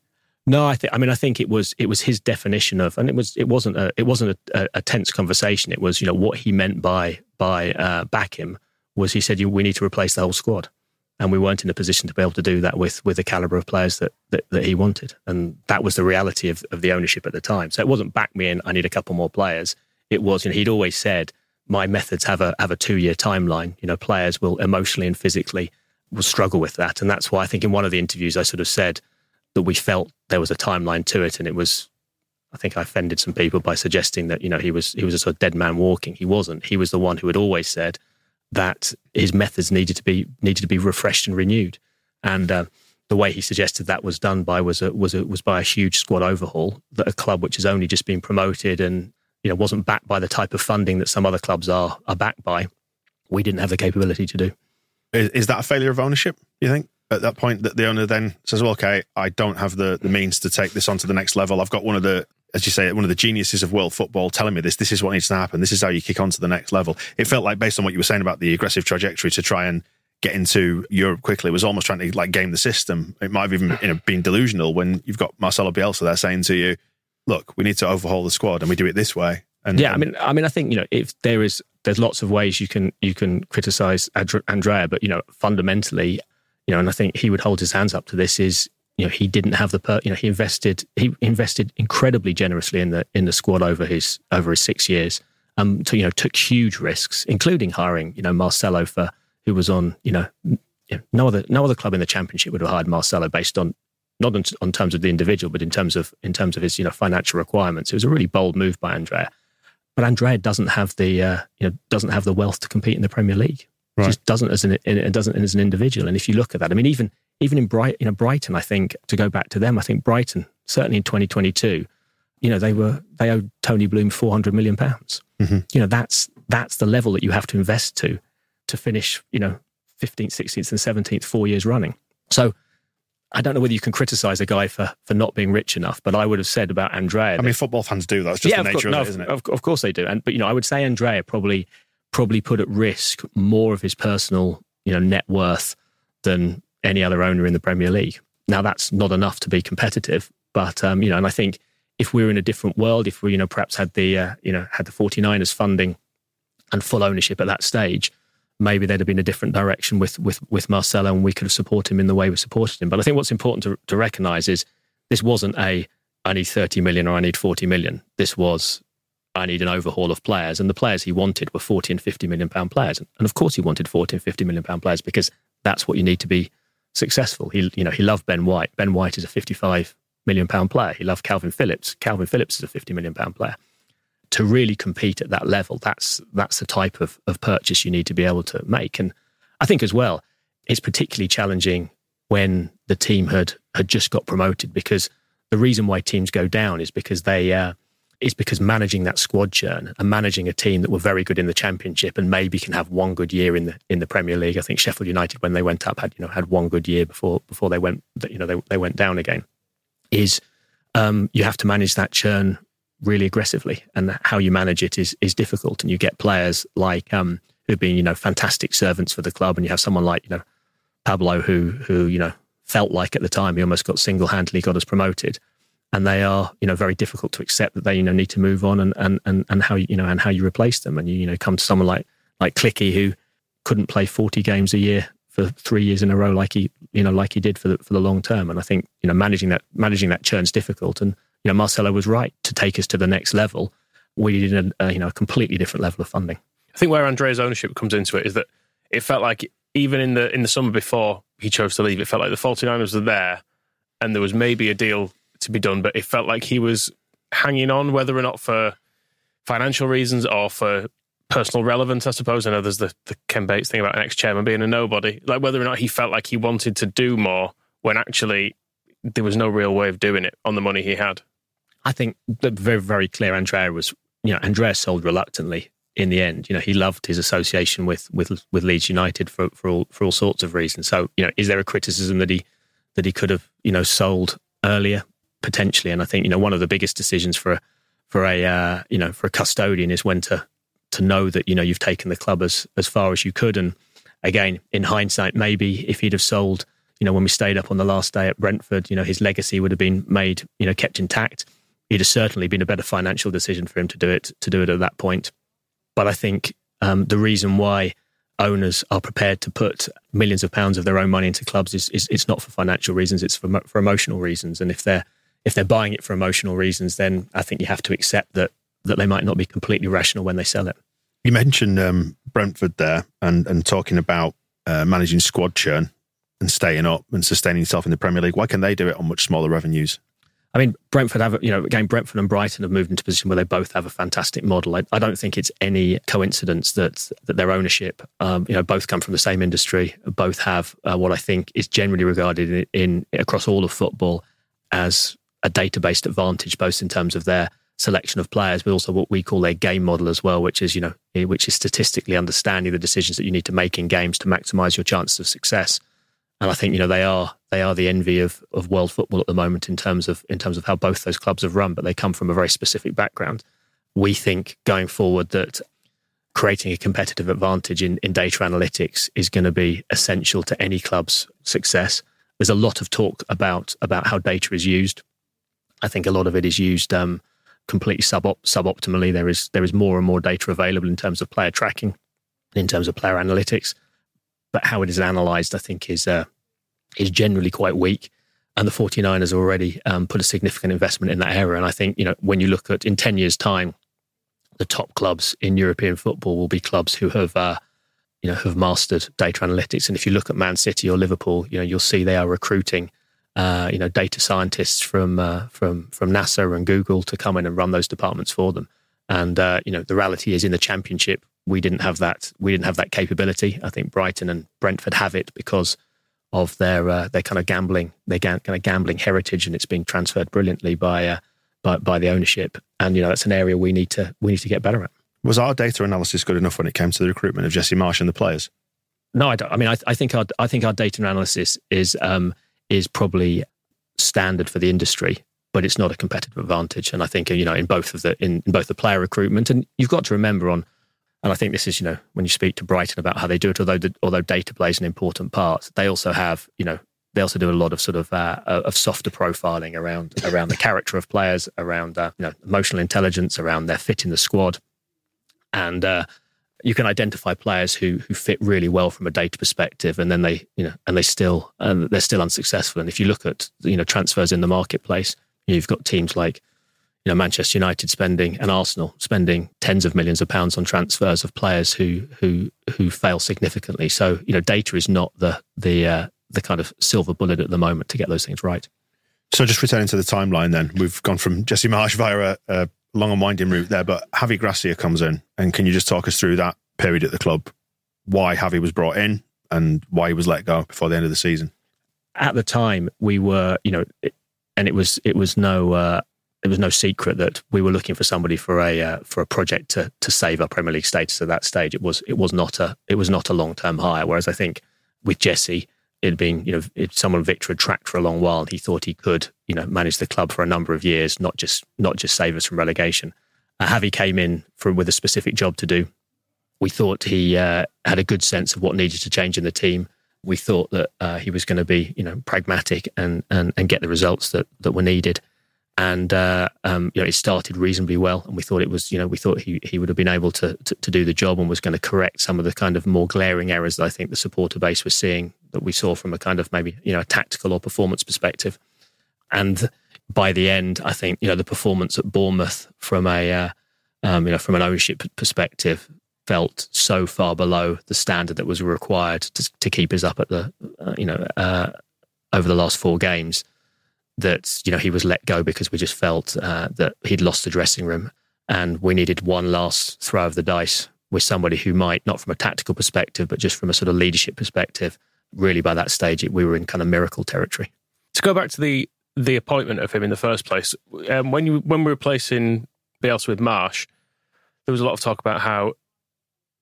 No, I think. I mean, I think it was it was his definition of, and it was it wasn't a it wasn't a, a tense conversation. It was you know what he meant by by uh, back him was he said we need to replace the whole squad, and we weren't in a position to be able to do that with with the caliber of players that that, that he wanted, and that was the reality of, of the ownership at the time. So it wasn't back me in. I need a couple more players. It was you know he'd always said my methods have a have a two year timeline. You know players will emotionally and physically will struggle with that, and that's why I think in one of the interviews I sort of said that we felt there was a timeline to it, and it was. I think I offended some people by suggesting that you know he was he was a sort of dead man walking. He wasn't. He was the one who had always said that his methods needed to be needed to be refreshed and renewed, and uh, the way he suggested that was done by was a, was a, was by a huge squad overhaul that a club which has only just been promoted and you know wasn't backed by the type of funding that some other clubs are are backed by. We didn't have the capability to do. Is, is that a failure of ownership? You think? at that point that the owner then says, well, okay, I don't have the, the means to take this on to the next level. I've got one of the, as you say, one of the geniuses of world football telling me this. This is what needs to happen. This is how you kick on to the next level. It felt like, based on what you were saying about the aggressive trajectory to try and get into Europe quickly, it was almost trying to like game the system. It might have even you know, been delusional when you've got Marcelo Bielsa there saying to you, look, we need to overhaul the squad and we do it this way. And, yeah, I mean, I mean, I think you know, if there is, there's lots of ways you can you can criticize Andrea, but you know, fundamentally, you know, and I think he would hold his hands up to this is, you know, he didn't have the, per, you know, he invested, he invested incredibly generously in the, in the squad over his, over his six years. Um, to, you know, took huge risks, including hiring, you know, Marcelo for, who was on, you know, no other, no other club in the championship would have hired Marcelo based on, not on, on terms of the individual, but in terms of, in terms of his, you know, financial requirements. It was a really bold move by Andrea. But Andrea doesn't have the, uh, you know, doesn't have the wealth to compete in the Premier League. Right. Just doesn't as an it doesn't as an individual. And if you look at that, I mean, even even in Bright, you know, Brighton, I think to go back to them, I think Brighton certainly in 2022, you know, they were they owed Tony Bloom 400 million pounds. Mm-hmm. You know, that's that's the level that you have to invest to to finish, you know, 15th, 16th, and 17th four years running. So I don't know whether you can criticize a guy for for not being rich enough, but I would have said about Andrea. I mean, football fans do. That's just yeah, the nature of, course, of it, isn't it? Of, of course they do. And but you know, I would say Andrea probably probably put at risk more of his personal, you know, net worth than any other owner in the Premier League. Now that's not enough to be competitive, but um, you know, and I think if we were in a different world, if we, you know, perhaps had the, uh, you know, had the 49ers funding and full ownership at that stage, maybe there'd have been a different direction with with with Marcelo, and we could have supported him in the way we supported him. But I think what's important to, to recognise is this wasn't a I need 30 million or I need 40 million. This was I need an overhaul of players. And the players he wanted were 40 and 50 million pound players. And of course he wanted 40 and 50 million pound players because that's what you need to be successful. He, you know, he loved Ben White. Ben White is a 55 million pound player. He loved Kalvin Phillips. Kalvin Phillips is a 50 million pound player. To really compete at that level, that's that's the type of, of purchase you need to be able to make. And I think as well, it's particularly challenging when the team had had just got promoted because the reason why teams go down is because they uh, is because managing that squad churn and managing a team that were very good in the championship and maybe can have one good year in the in the Premier League. I think Sheffield United when they went up had you know had one good year before before they went you know they they went down again. Is um, you have to manage that churn really aggressively, and how you manage it is is difficult. And you get players like um, who've been you know fantastic servants for the club, and you have someone like you know Pablo who who you know felt like at the time he almost got single handedly got us promoted and they are you know very difficult to accept that they you know need to move on and and and, and how you know and how you replace them. And you you know come to someone like like Clicky who couldn't play 40 games a year for three years in a row like he you know like he did for the, for the long term. And I think you know managing that managing that churn's difficult. And you know Marcelo was right to take us to the next level. We needed a, a you know a completely different level of funding. I think where Andrea's ownership comes into it is that it felt like even in the in the summer before he chose to leave, it felt like the 49ers were there and there was maybe a deal to be done, but it felt like he was hanging on, whether or not for financial reasons or for personal relevance, I suppose. I know there's the, the Ken Bates thing about an ex chairman being a nobody, like whether or not he felt like he wanted to do more when actually there was no real way of doing it on the money he had. I think the very, very clear Andrea was, you know, Andrea sold reluctantly in the end. You know, he loved his association with with with Leeds United for for all for all sorts of reasons. So, you know, is there a criticism that he that he could have, you know, sold earlier potentially? And I think, you know, one of the biggest decisions for for a uh, you know for a custodian is when to to know that you know you've taken the club as as far as you could. And again, in hindsight, maybe if he'd have sold, you know, when we stayed up on the last day at Brentford, you know, his legacy would have been made, you know, kept intact it'd have certainly been a better financial decision for him to do it to do it at that point. But I think um, the reason why owners are prepared to put millions of pounds of their own money into clubs is, is it's not for financial reasons; it's for for emotional reasons. And if they're if they're buying it for emotional reasons, then I think you have to accept that that they might not be completely rational when they sell it. You mentioned um, Brentford there, and and talking about uh, managing squad churn and staying up and sustaining yourself in the Premier League. Why can they do it on much smaller revenues? I mean, Brentford have, you know, again, Brentford and Brighton have moved into a position where they both have a fantastic model. I, I don't think it's any coincidence that that their ownership, um, you know, both come from the same industry, both have uh, what I think is generally regarded in, in across all of football as a database advantage, both in terms of their selection of players, but also what we call their game model as well, which is you know, which is statistically understanding the decisions that you need to make in games to maximise your chances of success and I think you know they are they are the envy of of world football at the moment in terms of in terms of how both those clubs have run, but they come from a very specific background. We think going forward that creating a competitive advantage in, in data analytics is going to be essential to any club's success. There's a lot of talk about about how data is used. I think a lot of it is used um, completely sub suboptimally. There is there is more and more data available in terms of player tracking, in terms of player analytics but how it is analysed, I think, is uh, is generally quite weak. And the 49ers already um, put a significant investment in that area. And I think, you know, when you look at in 10 years' time, the top clubs in European football will be clubs who have, uh, you know, have mastered data analytics. And if you look at Man City or Liverpool, you know, you'll see they are recruiting, uh, you know, data scientists from uh, from from NASA and Google to come in and run those departments for them. And uh, you know, the reality is in the Championship, we didn't have that. We didn't have that capability. I think Brighton and Brentford have it because of their uh, their kind of gambling, their ga- kind of gambling heritage, and it's being transferred brilliantly by, uh, by by the ownership. And you know that's an area we need to we need to get better at. Was our data analysis good enough when it came to the recruitment of Jesse Marsch and the players? No, I, don't. I mean I, I, think our I think our data analysis is um, is probably standard for the industry, but it's not a competitive advantage. And I think you know in both of the in, in both the player recruitment, and you've got to remember on and I think this is, you know, when you speak to Brighton about how they do it, although the, although data plays an important part, they also have, you know, they also do a lot of sort of uh, of softer profiling around around the character of players, around uh, you know emotional intelligence, around their fit in the squad, and uh, you can identify players who who fit really well from a data perspective, and then they you know and they still and they're still unsuccessful. And if you look at you know transfers in the marketplace, you've got teams like you know, Manchester United spending and Arsenal spending tens of millions of pounds on transfers of players who who who fail significantly. So you know, data is not the the uh, the kind of silver bullet at the moment to get those things right. So just returning to the timeline, then we've gone from Jesse Marsch via a, a long and winding route there, but Javi Gracia comes in, and can you just talk us through that period at the club? Why Javi was brought in and why he was let go before the end of the season? At the time, we were, you know, and it was it was no. Uh, it was no secret that we were looking for somebody for a uh, for a project to to save our Premier League status at that stage. It was it was not a it was not a long term hire. Whereas I think with Jesse, it been you know someone Victor had tracked for a long while. He thought he could you know manage the club for a number of years, not just not just save us from relegation. Uh, Javi came in for with a specific job to do. We thought he uh, had a good sense of what needed to change in the team. We thought that uh, he was going to be you know pragmatic and and and get the results that that were needed and uh, um, you know it started reasonably well, and we thought it was you know we thought he he would have been able to, to, to do the job and was going to correct some of the kind of more glaring errors that I think the supporter base was seeing that we saw from a kind of maybe you know a tactical or performance perspective, and by the end, I think you know the performance at Bournemouth from a uh, um, you know from an ownership perspective felt so far below the standard that was required to, to keep us up at the, uh, you know, uh, over the last four games that, you know, he was let go because we just felt uh, that he'd lost the dressing room and we needed one last throw of the dice with somebody who might, not from a tactical perspective, but just from a sort of leadership perspective, really by that stage, we were in kind of miracle territory. To go back to the the appointment of him in the first place, um, when you when we were replacing Bielsa with Marsch there was a lot of talk about how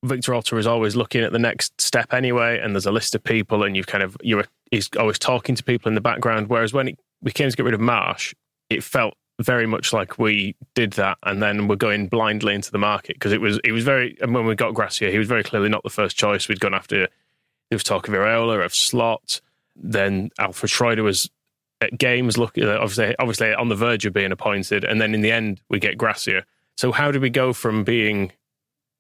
Victor Orta is always looking at the next step anyway, and there's a list of people, and you've kind of you're he's always talking to people in the background. Whereas when it, we came to get rid of Marsch, it felt very much like we did that, and then we're going blindly into the market because it was it was very. And when we got Gracia, he was very clearly not the first choice. We'd gone after. There was talk of Iraola, of Slot. Then Alfred Schreuder was at games, looking uh, obviously obviously on the verge of being appointed, and then in the end we get Gracia. So how did we go from being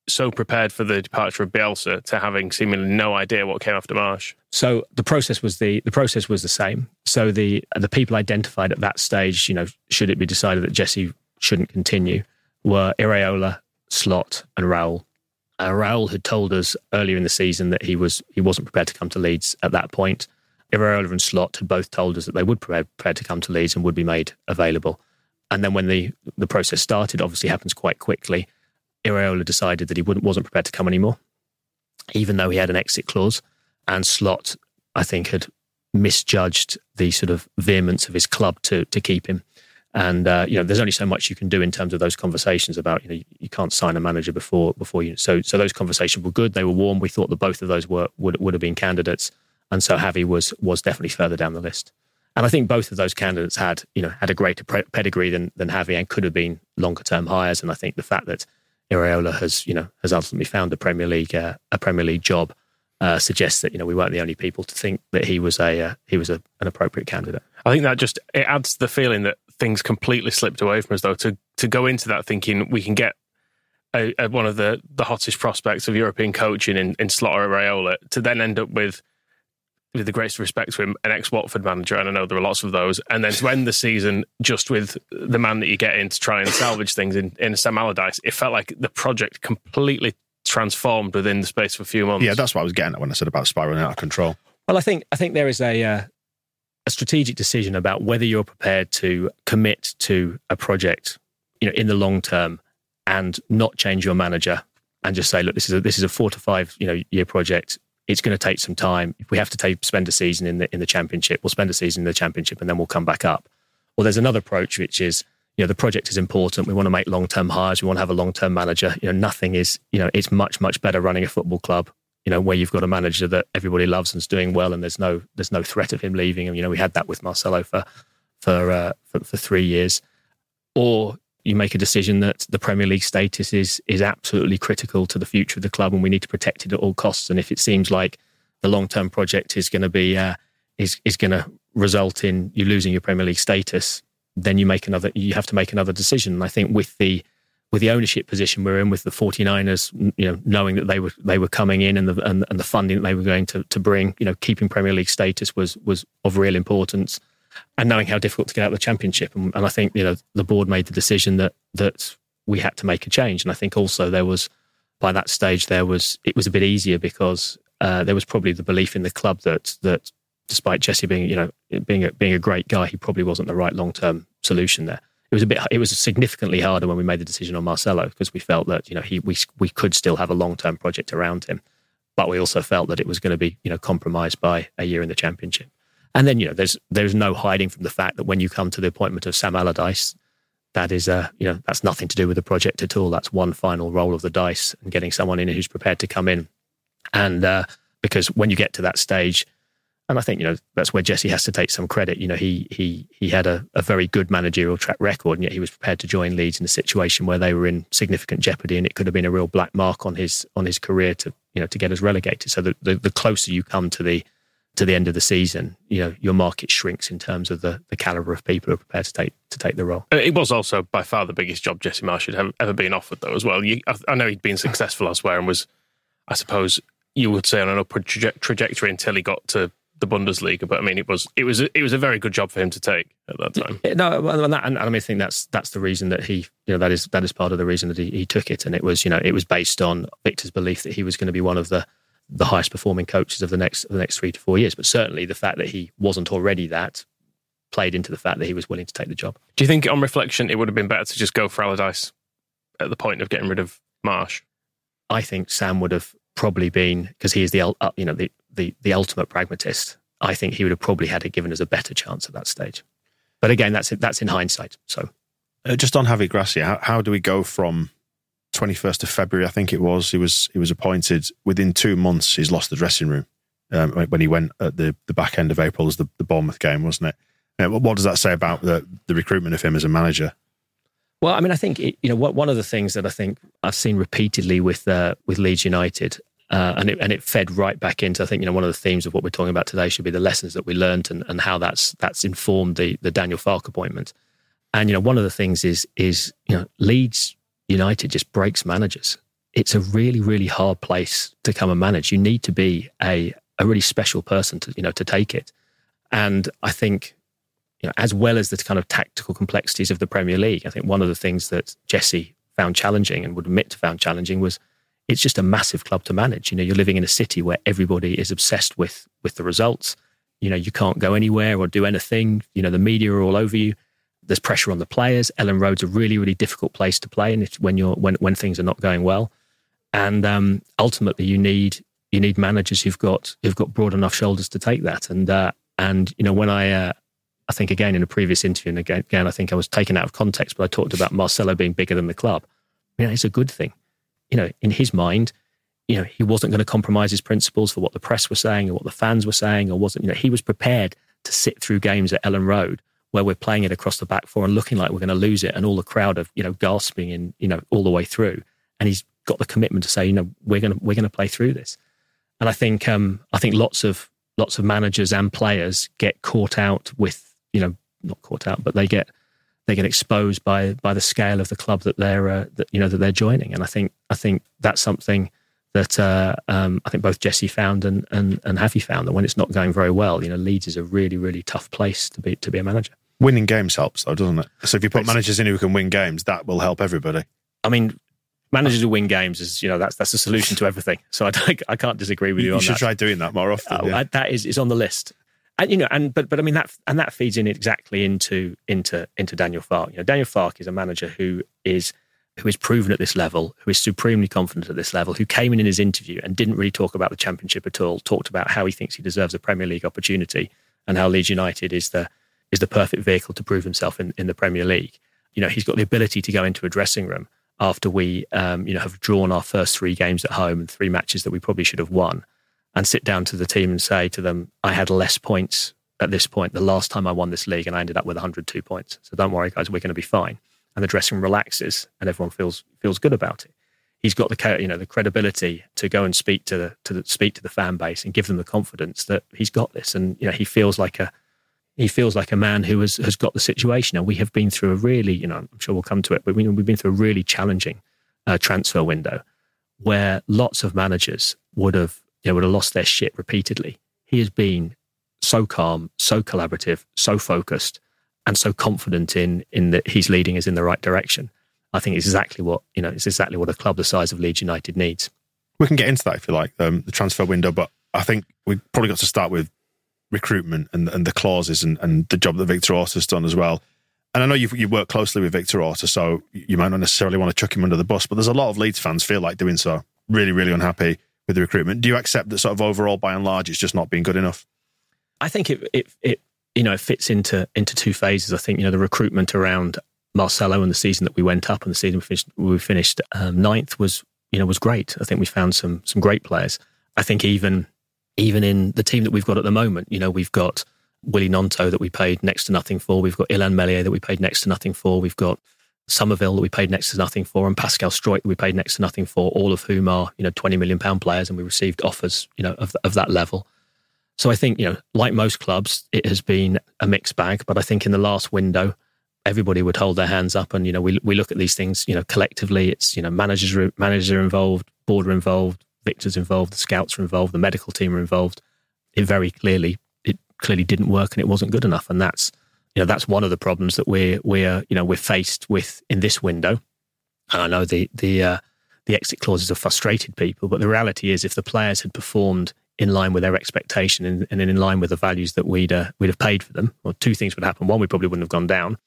so prepared for the departure of Bielsa to having seemingly no idea what came after Marsch? So the process was the the process was the same. So the the people identified at that stage, you know, should it be decided that Jesse shouldn't continue, were Iraola, Slot, and Raul. Uh, Raul had told us earlier in the season that he was he wasn't prepared to come to Leeds at that point. Iraola and Slot had both told us that they would prepare, prepared to come to Leeds and would be made available. And then when the the process started, obviously happens quite quickly. Iraola decided that he wasn't prepared to come anymore, even though he had an exit clause. And Slot, I think, had misjudged the sort of vehemence of his club to to keep him. And uh, you know, there's only so much you can do in terms of those conversations about you know you can't sign a manager before before you. So so those conversations were good. They were warm. We thought that both of those were would would have been candidates, and so Javi was was definitely further down the list. And I think both of those candidates had you know had a greater pedigree than than Javi and could have been longer term hires. And I think the fact that Iraola has, you know, has ultimately found a Premier League uh, a Premier League job. Uh, suggests that you know we weren't the only people to think that he was a uh, he was a, an appropriate candidate. I think that just it adds to the feeling that things completely slipped away from us though to to go into that thinking we can get a, a, one of the the hottest prospects of European coaching in, in or Iraola to then end up with with the greatest respect to him, an ex Watford manager, and I know there are lots of those, and then to end the season just with the man that you get in to try and salvage things in, in Sam Allardyce, it felt like the project completely transformed within the space of a few months. Yeah, that's what I was getting at when I said about spiraling out of control. Well, I think I think there is a uh, a strategic decision about whether you're prepared to commit to a project, you know, in the long term, and not change your manager, and just say, look, this is a, this is a four to five you know year project it's going to take some time. If we have to take, spend a season in the in the championship, we'll spend a season in the championship and then we'll come back up. Or there's another approach which is, you know, the project is important. We want to make long term hires. We want to have a long term manager. You know, nothing is, you know, it's much much better running a football club. You know, where you've got a manager that everybody loves and is doing well, and there's no there's no threat of him leaving. And you know, we had that with Marcelo for for uh, for, for three years. Or you make a decision that the Premier League status is is absolutely critical to the future of the club, and we need to protect it at all costs. And if it seems like the long term project is going to be uh, is is going to result in you losing your Premier League status, then you make another. You have to make another decision. And I think with the with the ownership position we're in with the 49ers, you know, knowing that they were they were coming in and the and, and the funding that they were going to to bring, you know, keeping Premier League status was was of real importance and knowing how difficult to get out of the championship. And, and I think you know the board made the decision that that we had to make a change. And I think also there was by that stage there was it was a bit easier because uh, there was probably the belief in the club that that despite Jesse being you know being a, being a great guy, he probably wasn't the right long term solution there. It was a bit. It was significantly harder when we made the decision on Marcelo because we felt that you know he we we could still have a long term project around him, but we also felt that it was going to be you know compromised by a year in the championship. And then, you know, there's there's no hiding from the fact that when you come to the appointment of Sam Allardyce, that is, uh, you know, that's nothing to do with the project at all. That's one final roll of the dice and getting someone in who's prepared to come in. And uh, because when you get to that stage, and I think you know that's where Jesse has to take some credit. You know, he he he had a, a very good managerial track record, and yet he was prepared to join Leeds in a situation where they were in significant jeopardy, and it could have been a real black mark on his on his career to you know to get us relegated. So the, the, the closer you come to the to the end of the season, you know, your market shrinks in terms of the, the caliber of people who are prepared to take to take the role. It was also by far the biggest job Jesse Marsch had ever, ever been offered, though, as well. You, I, I, know he'd been successful elsewhere and was, I suppose, you would say on an upward traje- trajectory until he got to the Bundesliga. But I mean, it was it was it was a very good job for him to take at that time. No, and, that, and I mean, I think that's that's the reason that he, you know, that is that is part of the reason that he, he took it, and it was, you know, it was based on Victor's belief that he was going to be one of the the highest performing coaches of the next of the next three to four years. But certainly, the fact that he wasn't already that played into the fact that he was willing to take the job. Do you think, on reflection, it would have been better to just go for Allardyce at the point of getting rid of Marsch? I think Sam would have probably been because he is the uh, you know the, the the ultimate pragmatist. I think he would have probably had it given us a better chance at that stage. But again, that's that's in hindsight. So, uh, just on Javi Gracia, how, how do we go from 21st of February? I think it was. He was he was appointed within two months. He's lost the dressing room um, when he went at the the back end of April as the, the Bournemouth game, wasn't it? What does that say about the the recruitment of him as a manager? Well, I mean, I think it, you know what, one of the things that I think I've seen repeatedly with uh, with Leeds United, uh, and it and it fed right back into I think you know one of the themes of what we're talking about today should be the lessons that we learned and, and how that's that's informed the the Daniel Farke appointment. And you know one of the things is is you know Leeds United just breaks managers. It's a really really hard place to come and manage. You need to be a a really special person to you know to take it. And I think you know, as well as the kind of tactical complexities of the Premier League, I think one of the things that Jesse found challenging and would admit to found challenging was it's just a massive club to manage. You know, you're living in a city where everybody is obsessed with with the results. You know, you can't go anywhere or do anything. You know, the media are all over you. There's pressure on the players. Elland Road's a really, really difficult place to play, and when you're when when things are not going well. And um, ultimately, you need you need managers who've got who've got broad enough shoulders to take that. And uh, and you know, when I uh, I think again in a previous interview, and again, again, I think I was taken out of context, but I talked about Marcelo being bigger than the club. You know, it's a good thing. You know, in his mind, you know, he wasn't going to compromise his principles for what the press were saying or what the fans were saying, or wasn't. You know, he was prepared to sit through games at Elland Road where we're playing it across the back four and looking like we're going to lose it, and all the crowd of you know gasping in you know all the way through, and he's got the commitment to say, you know, we're going to we're going to play through this. And I think um, I think lots of lots of managers and players get caught out with you know not caught out, but they get they get exposed by by the scale of the club that they're uh, that, you know that they're joining, and I think I think that's something that uh, um, I think both Jesse found and and and Javi found that when it's not going very well, you know, Leeds is a really really tough place to be to be a manager. Winning games helps, though, doesn't it? So if you put managers in who can win games, that will help everybody. I mean, managers who win games is you know that's that's the solution to everything. So I I can't disagree with you, you on should that. try doing that more often. Uh, yeah. that is is on the list and you know, and but but I mean that and that feeds in exactly into into into Daniel Farke. You know, Daniel Farke is a manager who is who is proven at this level, who is supremely confident at this level, who came in in his interview and didn't really talk about the championship at all. Talked about how he thinks he deserves a Premier League opportunity and how Leeds United is the is the perfect vehicle to prove himself in, in the Premier League. You know, he's got the ability to go into a dressing room after we, um, you know, have drawn our first three games at home and three matches that we probably should have won and sit down to the team and say to them, I had less points at this point the last time I won this league and I ended up with 102 points. So don't worry, guys, we're going to be fine. And the dressing room relaxes and everyone feels feels good about it. He's got the you know the credibility to go and speak to the to the, speak to the fan base and give them the confidence that he's got this. And you know he feels like a he feels like a man who has has got the situation. And we have been through a really you know I'm sure we'll come to it, but we, we've been through a really challenging uh, transfer window where lots of managers would have you know, would have lost their shit repeatedly. He has been so calm, so collaborative, so focused, and so confident in in that he's leading us in the right direction. I think it's exactly what you know. It's exactly what a club the size of Leeds United needs. We can get into that if you like, um, the transfer window, but I think we probably got to start with recruitment and, and the clauses and, and the job that Victor Orta has done as well. And I know you've, you work closely with Victor Orta, so you might not necessarily want to chuck him under the bus, but there's a lot of Leeds fans feel like doing so. Really, really unhappy with the recruitment. Do you accept that sort of overall, by and large, it's just not been good enough? I think it it, it you know it fits into into two phases. I think you know the recruitment around Marcelo and the season that we went up and the season we finished we finished um, ninth was you know was great. I think we found some some great players. I think even even in the team that we've got at the moment, you know, we've got Willie Gnonto that we paid next to nothing for. We've got Illan Meslier that we paid next to nothing for. We've got Summerville that we paid next to nothing for, and Pascal Struijk that we paid next to nothing for, all of whom are you know twenty million pound players, and we received offers you know of of that level. So I think you know, like most clubs, it has been a mixed bag. But I think in the last window, everybody would hold their hands up, and you know, we we look at these things you know collectively. It's you know managers managers are involved, board are involved, Victor's involved, the scouts are involved, the medical team are involved. It very clearly it clearly didn't work and it wasn't good enough. And that's you know that's one of the problems that we're we're you know we're faced with in this window. And I know the the uh, the exit clauses have frustrated people, but the reality is, if the players had performed in line with their expectation and, and in line with the values that we'd uh, we'd have paid for them, well, two things would happen: one, we probably wouldn't have gone down,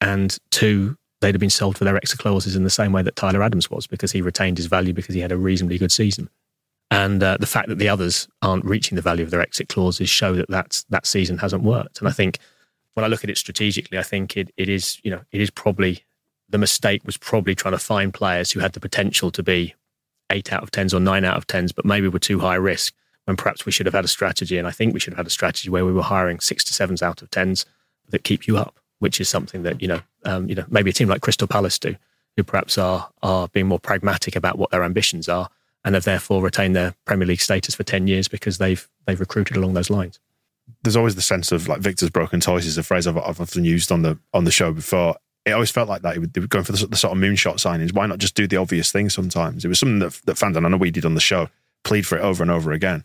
and two, they'd have been sold for their exit clauses in the same way that Tyler Adams was, because he retained his value because he had a reasonably good season. And uh, the fact that the others aren't reaching the value of their exit clauses show that that's, that season hasn't worked. And I think when I look at it strategically, I think it, it is, you know, it is probably the mistake was probably trying to find players who had the potential to be eight out of tens or nine out of tens, but maybe were too high risk when perhaps we should have had a strategy. And I think we should have had a strategy where we were hiring six to sevens out of tens that keep you up, which is something that, you know, um, you know, maybe a team like Crystal Palace do, who perhaps are, are being more pragmatic about what their ambitions are and have therefore retained their Premier League status for 10 years because they've, they've recruited along those lines there's always the sense of like Victor's broken toys is a phrase I've, I've often used on the on the show before. It always felt like that. They were going for the, the, sort of moonshot signings. Why not just do the obvious thing sometimes? It was something that, that fans, and I know we did on the show, plead for it over and over again.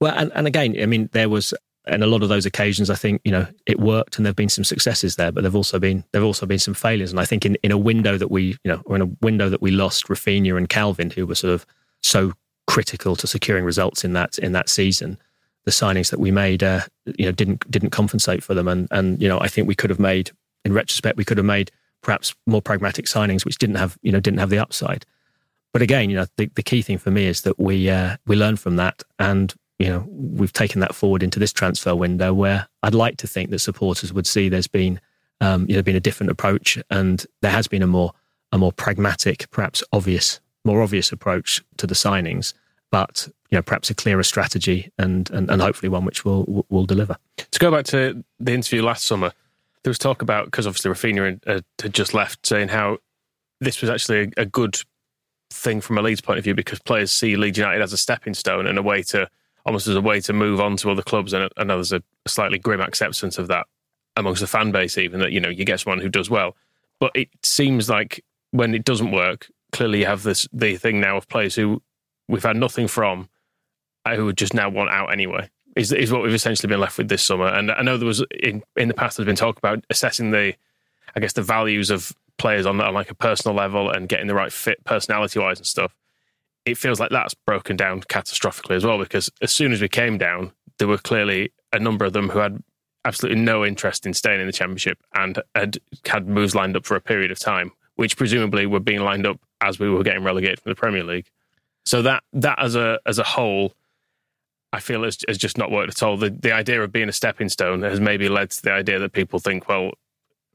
Well, and, and again, I mean, there was, and a lot of those occasions, I think, you know, it worked and there've been some successes there, but there've also been, there've also been some failures. And I think in, in a window that we, you know, or in a window that we lost Raphinha and Kalvin, who were sort of so critical to securing results in that, in that season, the signings that we made, uh, you know, didn't didn't compensate for them. And and you know, I think we could have made, in retrospect, we could have made perhaps more pragmatic signings, which didn't have you know didn't have the upside. But again, you know, the, the key thing for me is that we uh, we learn from that, and you know, we've taken that forward into this transfer window, where I'd like to think that supporters would see there's been um, you know been a different approach, and there has been a more a more pragmatic, perhaps obvious, more obvious approach to the signings but you know perhaps a clearer strategy and and, and hopefully one which will will deliver. To go back to the interview last summer, there was talk about because obviously Raphinha had, had, just left, saying how this was actually a, a, good thing from a Leeds point of view because players see Leeds United as a stepping stone and a way to almost as a way to move on to other clubs. And I know there's a, slightly grim acceptance of that amongst the fan base, even that you know you get someone who does well, but it seems like when it doesn't work, clearly you have this the thing now of players who we've had nothing from, uh, who just now want out anyway. Is is what we've essentially been left with this summer. And I know there was in in the past there's been talk about assessing the, I guess the values of players on, on like a personal level and getting the right fit personality wise and stuff. It feels like that's broken down catastrophically as well because as soon as we came down, there were clearly a number of them who had absolutely no interest in staying in the championship and had had moves lined up for a period of time, which presumably were being lined up as we were getting relegated from the Premier League. So that that as a as a whole, I feel has, has just not worked at all. The the idea of being a stepping stone has maybe led to the idea that people think, well,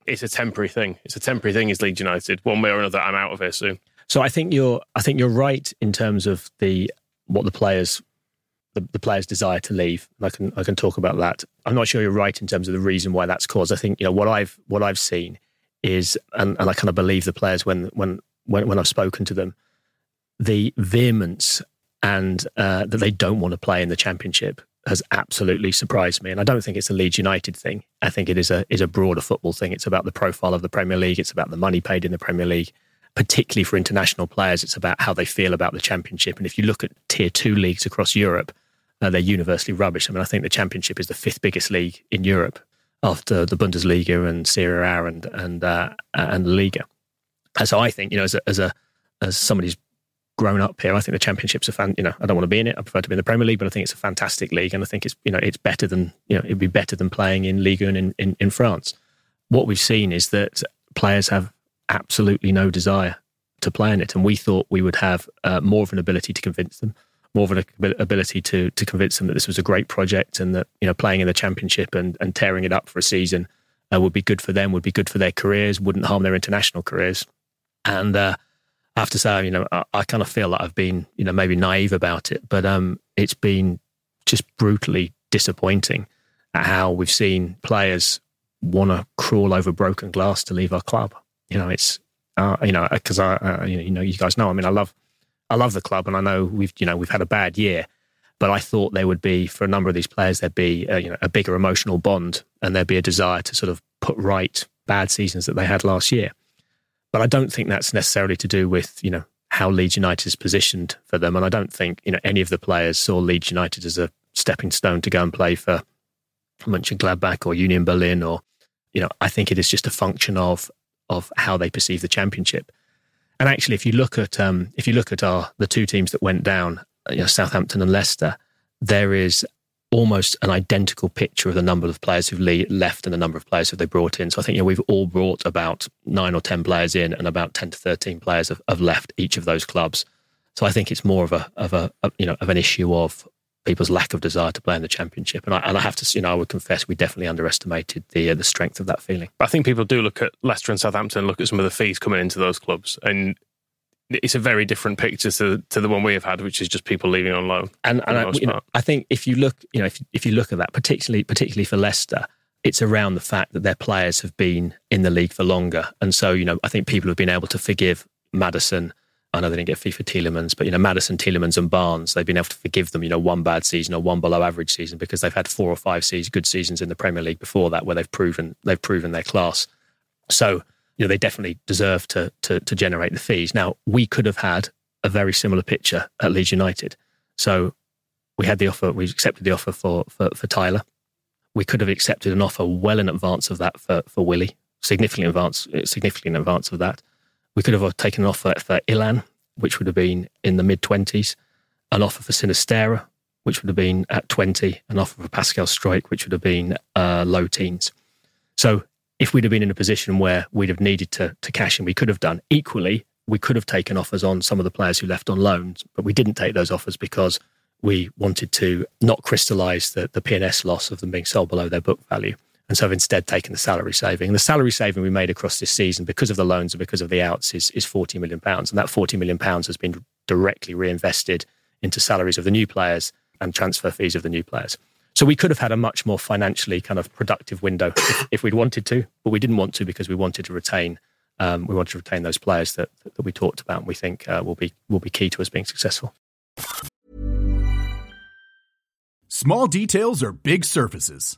it's a temporary thing. It's a temporary thing. Is Leeds United one way or another? I'm out of here soon. So I think you're I think you're right in terms of the what the players the, the players' desire to leave. I can I can talk about that. I'm not sure you're right in terms of the reason why that's caused. I think you know what I've what I've seen is, and, and I kind of believe the players when when when, when I've spoken to them the vehemence and uh, that they don't want to play in the championship has absolutely surprised me. And I don't think it's a Leeds United thing. I think it is a is a broader football thing. It's about the profile of the Premier League. It's about the money paid in the Premier League. Particularly for international players, it's about how they feel about the championship. And if you look at tier two leagues across Europe, uh, they're universally rubbish. I mean, I think the championship is the fifth biggest league in Europe after the Bundesliga and Serie A and and uh, and Liga. And so I think you know as a as a as somebody who's grown up here. I think the championship's a fan. You know, I don't want to be in it. I prefer to be in the Premier League, but I think it's a fantastic league, and I think it's you know it's better than you know it'd be better than playing in Ligue 1 in, in, in France. What we've seen is that players have absolutely no desire to play in it, and we thought we would have uh, more of an ability to convince them, more of an ability to to convince them that this was a great project and that you know playing in the championship and and tearing it up for a season uh, would be good for them, would be good for their careers, wouldn't harm their international careers, and. Uh, I have to say, you know, I, I, kind of feel that I've been, you know, maybe naive about it, but um, it's been just brutally disappointing at how we've seen players want to crawl over broken glass to leave our club. You know, it's, uh, you know, because I, uh, you know, you guys know, I mean, I love, I love the club, and I know we've, you know, we've had a bad year, but I thought there would be for a number of these players there'd be, a, you know, a bigger emotional bond, and there'd be a desire to sort of put right bad seasons that they had last year. But I don't think that's necessarily to do with, you know, how Leeds United is positioned for them. And I don't think, you know, any of the players saw Leeds United as a stepping stone to go and play for Mönchengladbach or Union Berlin, or you know, I think it is just a function of of how they perceive the championship. And actually, if you look at um, if you look at our the two teams that went down, you know, Southampton and Leicester, there is almost an identical picture of the number of players who've le- left and the number of players who they brought in. So I think you know, we've all brought about nine or ten players in, and about ten to thirteen players have, have left each of those clubs. So I think it's more of a of a, a you know of an issue of people's lack of desire to play in the championship. And I, and I have to, you know, I would confess we definitely underestimated the uh, the strength of that feeling. I think people do look at Leicester and Southampton look at some of the fees coming into those clubs, and it's a very different picture to to the one we have had, which is just people leaving on loan. And, and I, you know, I think if you look, you know, if if you look at that, particularly particularly for Leicester. It's around the fact that their players have been in the league for longer. And so, you know, I think people have been able to forgive Maddison, I know they didn't get fee for but you know Maddison, Tielemans, and Barnes, they've been able to forgive them. You know, one bad season or one below average season because they've had four or five seasons, good seasons in the Premier League before that, where they've proven they've proven their class. So you know they definitely deserve to to, to generate the fees. Now we could have had a very similar picture at Leeds United. So we had the offer, we accepted the offer for for, for Tyler. We could have accepted an offer well in advance of that for for Willie, significantly advance, significantly in advance of that. We could have taken an offer for Illan, which would have been in the mid 20s, an offer for Sinisterra, which would have been at 20, an offer for Pascal Struijk, which would have been uh, low teens. So if we'd have been in a position where we'd have needed to, to cash in, we could have done. Equally, we could have taken offers on some of the players who left on loans, but we didn't take those offers because we wanted to not crystallise the, the P&S loss of them being sold below their book value. And so I've instead taken the salary saving. And the salary saving we made across this season because of the loans and because of the outs is, is 40 million pounds. And that 40 million pounds has been directly reinvested into salaries of the new players and transfer fees of the new players. So we could have had a much more financially kind of productive window if, if we'd wanted to, but we didn't want to because we wanted to retain um, we wanted to retain those players that, that we talked about and we think uh, will be will be key to us being successful. Small details are big surfaces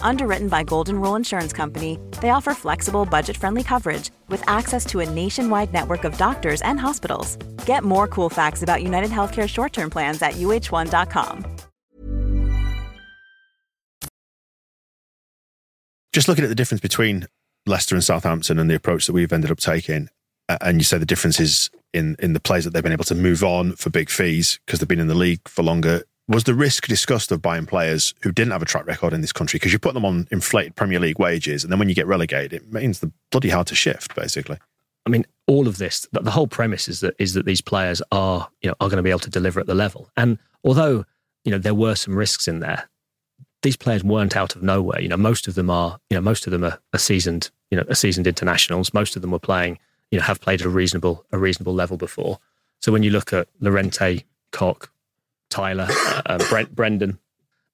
Underwritten by Golden Rule Insurance Company, they offer flexible, budget friendly coverage with access to a nationwide network of doctors and hospitals. Get more cool facts about United Healthcare short term plans at uh1.com. Just looking at the difference between Leicester and Southampton and the approach that we've ended up taking, and you say the difference is in, in the players that they've been able to move on for big fees because they've been in the league for longer was the risk discussed of buying players who didn't have a track record in this country because you put them on inflated Premier League wages, and then when you get relegated, it means the bloody hard to shift, basically. I mean, all of this, the whole premise is that is that these players are you know are going to be able to deliver at the level. And although you know there were some risks in there, these players weren't out of nowhere. You know, most of them are you know most of them are, are seasoned you know are seasoned internationals. Most of them were playing you know have played at a reasonable a reasonable level before. So when you look at Llorente, Koch, Tyler, uh, uh, Brent, Brenden.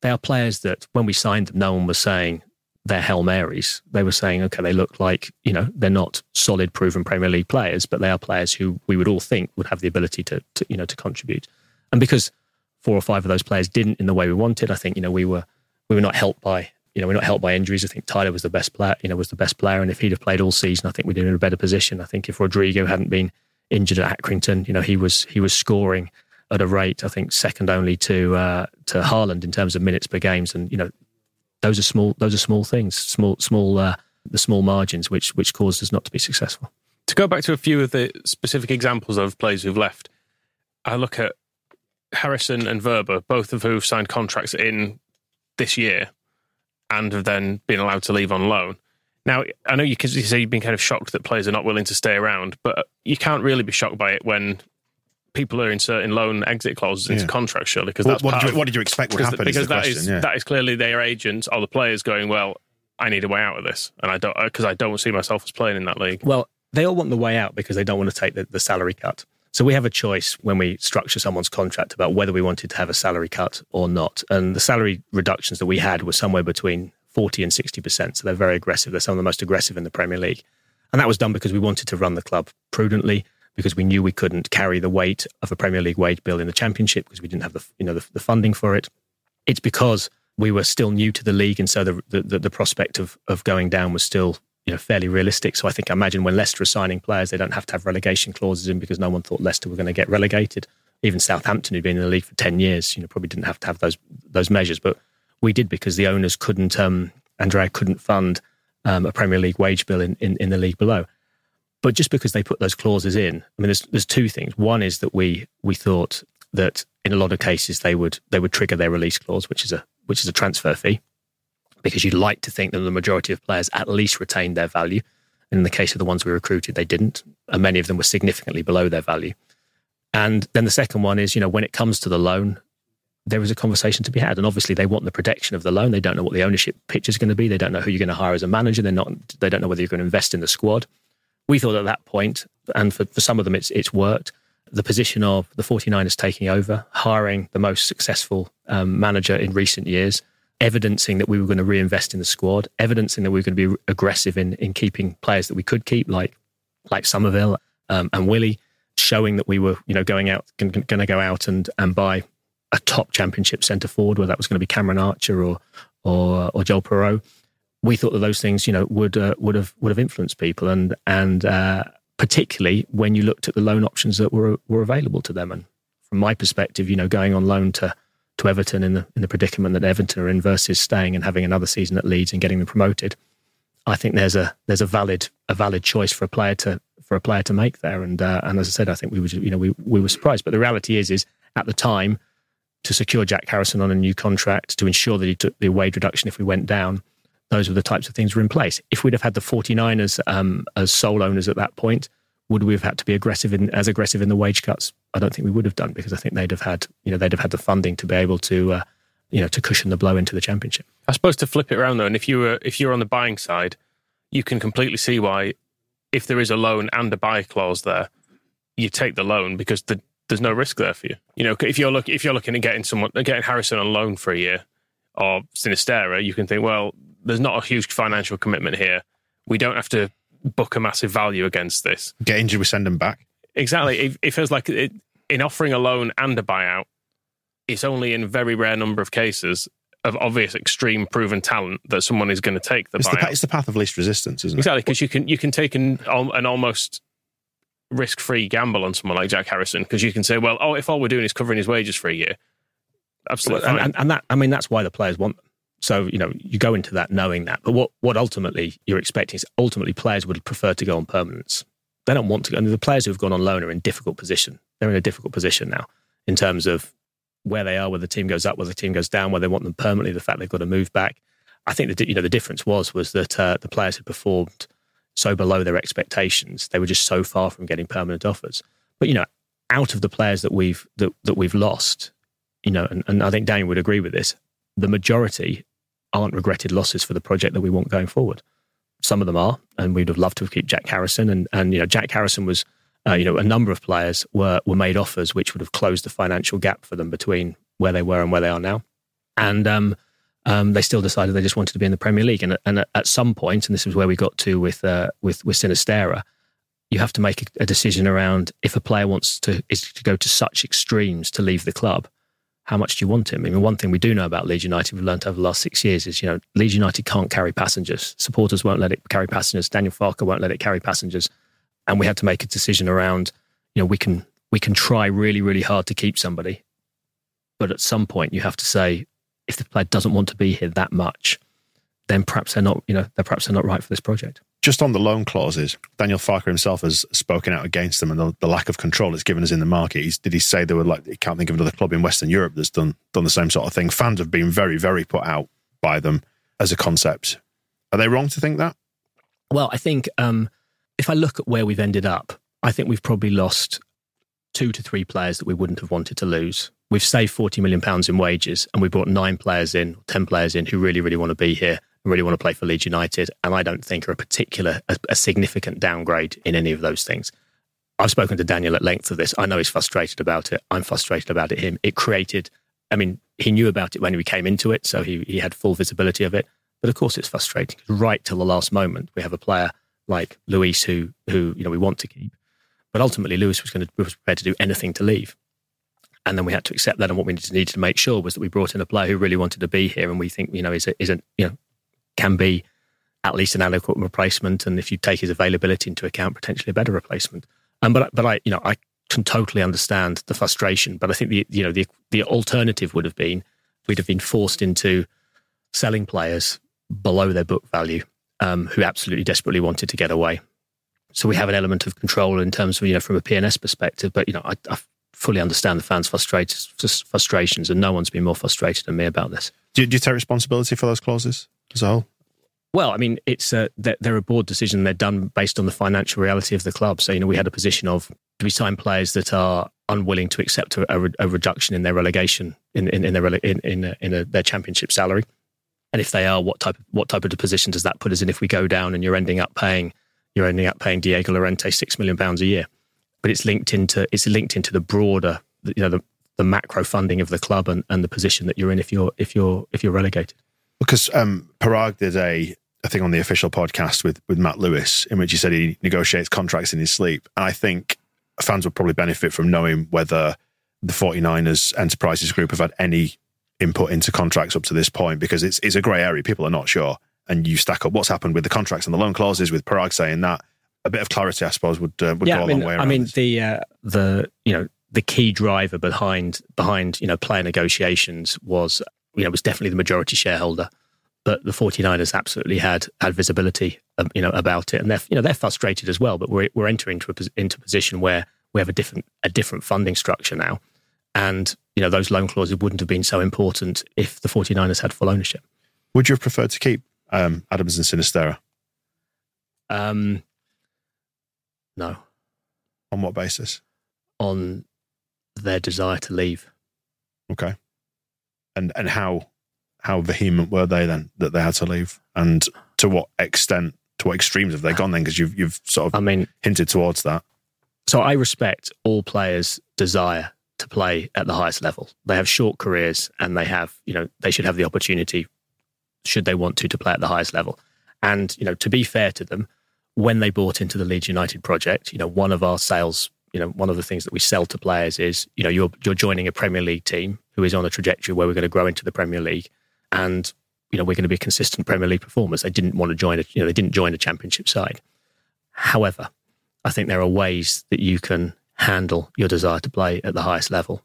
They are players that when we signed them, no one was saying they're Hail Marys. They were saying, okay, they look like, you know, they're not solid, proven Premier League players, but they are players who we would all think would have the ability to, to you know, to contribute. And because four or five of those players didn't in the way we wanted, I think, you know, we were, we were not helped by, you know, we're not helped by injuries. I think Tyler was the best player, you know, was the best player. And if he'd have played all season, I think we'd be in a better position. I think if Rodrigo hadn't been injured at Accrington, you know, he was, he was scoring at a rate I think second only to uh, to Haaland in terms of minutes per games, and you know those are small those are small things, small small uh, the small margins which which caused us not to be successful. To go back to a few of the specific examples of players who've left, I look at Harrison and Wöber, both of who've signed contracts in this year and have then been allowed to leave on loan. Now, I know you, you say you've been kind of shocked that players are not willing to stay around, but you can't really be shocked by it when people are inserting loan exit clauses into Yeah. contracts, surely. Because that's what part did you- what did you expect would because- happen is Because the that question, is yeah. that is clearly their agents or the players going, well, I need a way out of this, and I don't uh, because I don't see myself as playing in that league. Well, they all want the way out because they don't want to take the, the salary cut. So we have a choice when we structure someone's contract about whether we wanted to have a salary cut or not. And the salary reductions that we had were somewhere between 40 and 60%. So they're very aggressive. They're some of the most aggressive in the Premier League. And that was done because we wanted to run the club prudently, because we knew we couldn't carry the weight of a Premier League wage bill in the Championship because we didn't have the, you know, the, the funding for it. It's because we were still new to the league. And so the, the, the prospect of, of going down was still you know, fairly realistic. So I think I imagine when Leicester are signing players, they don't have to have relegation clauses in because no one thought Leicester were going to get relegated. Even Southampton, who'd been in the league for ten years, you know, probably didn't have to have those those measures. But we did because the owners couldn't, um, Andrea couldn't fund um, a Premier League wage bill in, in, in the league below. But just because they put those clauses in, I mean, there's there's two things. One is that we we thought that in a lot of cases they would they would trigger their release clause, which is a which is a transfer fee because you'd like to think that the majority of players at least retained their value. And in the case of the ones we recruited, they didn't. And many of them were significantly below their value. And then the second one is, you know, when it comes to the loan, there is a conversation to be had. And obviously they want the protection of the loan. They don't know what the ownership pitch is going to be. They don't know who you're going to hire as a manager. They're not, they don't know whether you're going to invest in the squad. We thought at that point, and for, for some of them it's, it's worked, the position of the 49ers taking over, hiring the most successful um, manager in recent years, evidencing that we were going to reinvest in the squad, evidencing that we were going to be aggressive in in keeping players that we could keep, like like Summerville um, and Willie, showing that we were you know going out going to go out and and buy a top championship centre forward, whether that was going to be Cameron Archer or or or Joël Piroe. We thought that those things you know would uh, would have would have influenced people, and and uh, particularly when you looked at the loan options that were were available to them. And from my perspective, you know, going on loan to to Everton in the in the predicament that Everton are in versus staying and having another season at Leeds and getting them promoted, I think there's a there's a valid a valid choice for a player to for a player to make there. And uh, and as I said, I think we were you know we we were surprised, but the reality is is at the time to secure Jack Harrison on a new contract to ensure that he took the wage reduction if we went down. Those were the types of things were in place. If we'd have had the 49ers um, as sole owners at that point, would we have had to be aggressive in as aggressive in the wage cuts? I don't think we would have done because I think they'd have had you know they'd have had the funding to be able to uh, you know to cushion the blow into the championship. I suppose to flip it around though, and if you were if you're on the buying side, you can completely see why if there is a loan and a buy clause there, you take the loan because the, there's no risk there for you. You know, if you're look if you're looking at getting someone getting Harrison on loan for a year or Sinisterra, you can think, well, there's not a huge financial commitment here. We don't have to book a massive value against this. Get injured, we send them back. Exactly. It, it feels like it, in offering a loan and a buyout, it's only in very rare number of cases of obvious extreme proven talent that someone is going to take the It's buyout. pa- it's the path of least resistance, isn't it? Exactly, because you can you can take an an almost risk free gamble on someone like Jack Harrison because you can say, well, oh, if all we're doing is covering his wages for a year, absolutely and, and, and that I mean that's why the players want them. So you know you go into that knowing that. But what what ultimately you're expecting is ultimately players would prefer to go on permanence. They don't want to. go. And the players who've gone on loan are in difficult position. They're in a difficult position now in terms of where they are, whether the team goes up, whether the team goes down, whether they want them permanently. The fact they've got to move back. I think that you know the difference was was that uh, the players had performed so below their expectations. They were just so far from getting permanent offers. But you know, out of the players that we've that, that we've lost, you know, and, and I think Daniel would agree with this. The majority aren't regretted losses for the project that we want going forward. Some of them are, and we'd have loved to have kept Jack Harrison. And and you know, Jack Harrison was, uh, you know, a number of players were were made offers which would have closed the financial gap for them between where they were and where they are now. And um, um, they still decided they just wanted to be in the Premier League. And, and at some point, and this is where we got to with uh, with with Sinisterra, you have to make a decision around if a player wants to is to go to such extremes to leave the club. How much do you want him? I mean, one thing we do know about Leeds United, we've learned over the last six years, is you know Leeds United can't carry passengers. Supporters won't let it carry passengers. Daniel Farke won't let it carry passengers, and we had to make a decision around. You know, we can we can try really, really hard to keep somebody, but at some point you have to say, if the player doesn't want to be here that much, then perhaps they're not, you know, they're perhaps they're not right for this project. Just on the loan clauses, Daniel Farke himself has spoken out against them and the, the lack of control it's given us in the market. He's, did he say there were like he can't think of another club in Western Europe that's done done the same sort of thing? Fans have been very, very put out by them as a concept. Are they wrong to think that? Well, I think um, if I look at where we've ended up, I think we've probably lost two to three players that we wouldn't have wanted to lose. We've saved forty million pounds in wages, and we brought nine players in, ten players in who really, really want to be here really want to play for Leeds United. And I don't think are a particular, a, a significant downgrade in any of those things. I've spoken to Daniel at length of this. I know he's frustrated about it. I'm frustrated about it. Him. It created. I mean, he knew about it when we came into it, so he he had full visibility of it. But of course, it's frustrating. Right till the last moment, we have a player like Luis who who you know we want to keep, but ultimately Luis was going to was prepared to do anything to leave, and then we had to accept that. And what we needed to, needed to make sure was that we brought in a player who really wanted to be here, and we think you know is a, is a you know can be at least an adequate replacement, and if you take his availability into account, potentially a better replacement. Um, but but I you know I can totally understand the frustration, but I think the you know the the alternative would have been we'd have been forced into selling players below their book value um, who absolutely desperately wanted to get away. So we have an element of control in terms of you know from a P&S perspective, but you know I, I fully understand the fans' frustrations, frustrations, and no one's been more frustrated than me about this. Do you, do you take responsibility for those clauses as a whole? Well, I mean, it's uh, a, they're a board decision. They're done based on the financial reality of the club. So, you know, we had a position of do we sign players that are unwilling to accept a, a, a reduction in their relegation in in, in their in in, a, in a, their championship salary, and if they are, what type of, what type of position does that put us in? If we go down and you're ending up paying you're ending up paying Diego Llorente six million pounds a year, but it's linked into it's linked into the broader you know the, the macro funding of the club and, and the position that you're in if you're if you're if you're relegated. Because um, Paraag did a a thing on the official podcast with with Matt Lewis in which he said he negotiates contracts in his sleep, and I think fans would probably benefit from knowing whether the 49ers Enterprises Group have had any input into contracts up to this point because it's it's a grey area. People are not sure, and you stack up what's happened with the contracts and the loan clauses with Paraag saying that a bit of clarity, I suppose, would uh, would yeah, go I mean, a long way. I mean, this. the uh, the you know the key driver behind behind you know player negotiations was you know was definitely the majority shareholder but the 49ers absolutely had had visibility um, you know about it. And they're you know they're frustrated as well but we're we're entering into a, into a position where we have a different a different funding structure now. And you know those loan clauses wouldn't have been so important if the 49ers had full ownership. Would you have preferred to keep um, Adams and Sinisterra? um no. On what basis? On their desire to leave. Okay and and how how vehement were they then that they had to leave, and to what extent, to what extremes have they gone then? Because you've you've sort of I mean hinted towards that. So I respect all players' desire to play at the highest level. They have short careers, and they have you know they should have the opportunity, should they want to, to play at the highest level. And you know to be fair to them, when they bought into the Leeds United project, you know one of our sales you know, one of the things that we sell to players is, you know, you're you're joining a Premier League team who is on a trajectory where we're going to grow into the Premier League and you know we're going to be consistent Premier League performers. They didn't want to join a, you know, they didn't join a Championship side. However, I think there are ways that you can handle your desire to play at the highest level,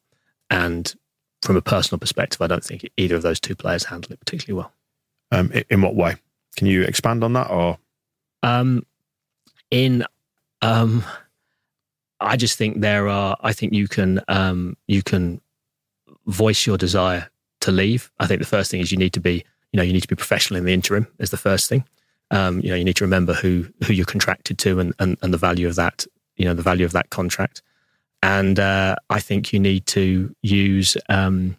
and from a personal perspective, I don't think either of those two players handle it particularly well. Um, in what way? Can you expand on that, or um, in um, I just think there are. I think you can um, you can voice your desire to leave, I think the first thing is you need to be, you know, you need to be professional in the interim is the first thing. Um, you know, you need to remember who who you're contracted to and, and, and the value of that, you know, the value of that contract. And uh, I think you need to use, um,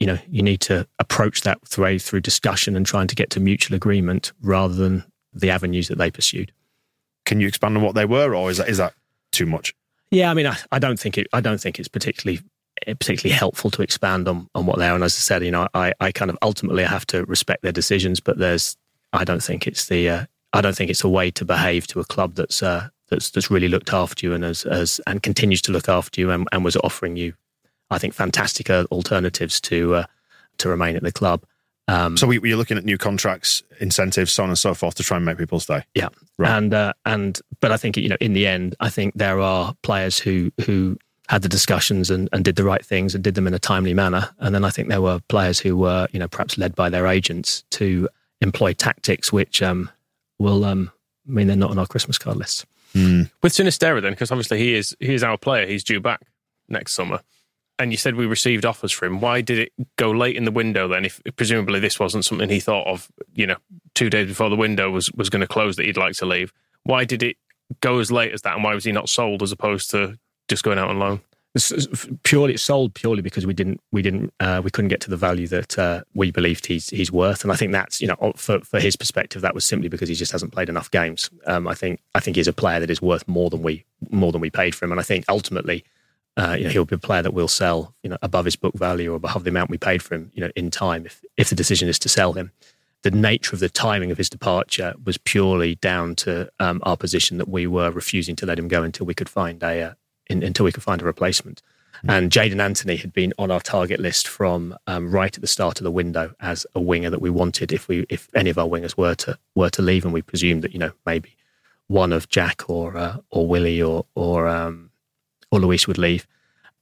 you know, you need to approach that through through discussion and trying to get to mutual agreement rather than the avenues that they pursued. Can you expand on what they were, or is that is that too much? Yeah, I mean, I, I don't think it. I don't think it's particularly particularly helpful to expand on, on what they are. And as I said, you know, I, I kind of ultimately I have to respect their decisions, but there's, I don't think it's the, uh, I don't think it's a way to behave to a club that's, uh, that's, that's really looked after you and as, as, and continues to look after you and, and was offering you, I think, fantastic uh, alternatives to, uh, to remain at the club. Um, so we, you're looking at new contracts, incentives, so on and so forth, to try and make people stay. Yeah, right. and uh, and but I think you know, in the end, I think there are players who who had the discussions and, and did the right things and did them in a timely manner. And then I think there were players who were, you know, perhaps led by their agents to employ tactics which um, will um, mean they're not on our Christmas card lists. Mm. With Sinisterra, then, because obviously he is he is our player. He's due back next summer. And you said we received offers for him. Why did it go late in the window then? If presumably this wasn't something he thought of, you know, two days before the window was was going to close that he'd like to leave. Why did it go as late as that, and why was he not sold as opposed to just going out on loan? It's purely it's sold purely because we didn't we didn't uh, we couldn't get to the value that uh, we believed he's he's worth, and I think that's you know for for his perspective that was simply because he just hasn't played enough games. Um, I think I think he's a player that is worth more than we more than we paid for him, and I think ultimately. Uh, you know, he'll be a player that will sell, you know, above his book value or above the amount we paid for him, you know, in time if if the decision is to sell him. The nature of the timing of his departure was purely down to um, our position that we were refusing to let him go until we could find a uh, in, until we could find a replacement. And Jaidon Anthony had been on our target list from um, right at the start of the window as a winger that we wanted if we if any of our wingers were to were to leave, and we presumed that you know maybe one of Jack or uh, or Willie or or um, or Luis would leave,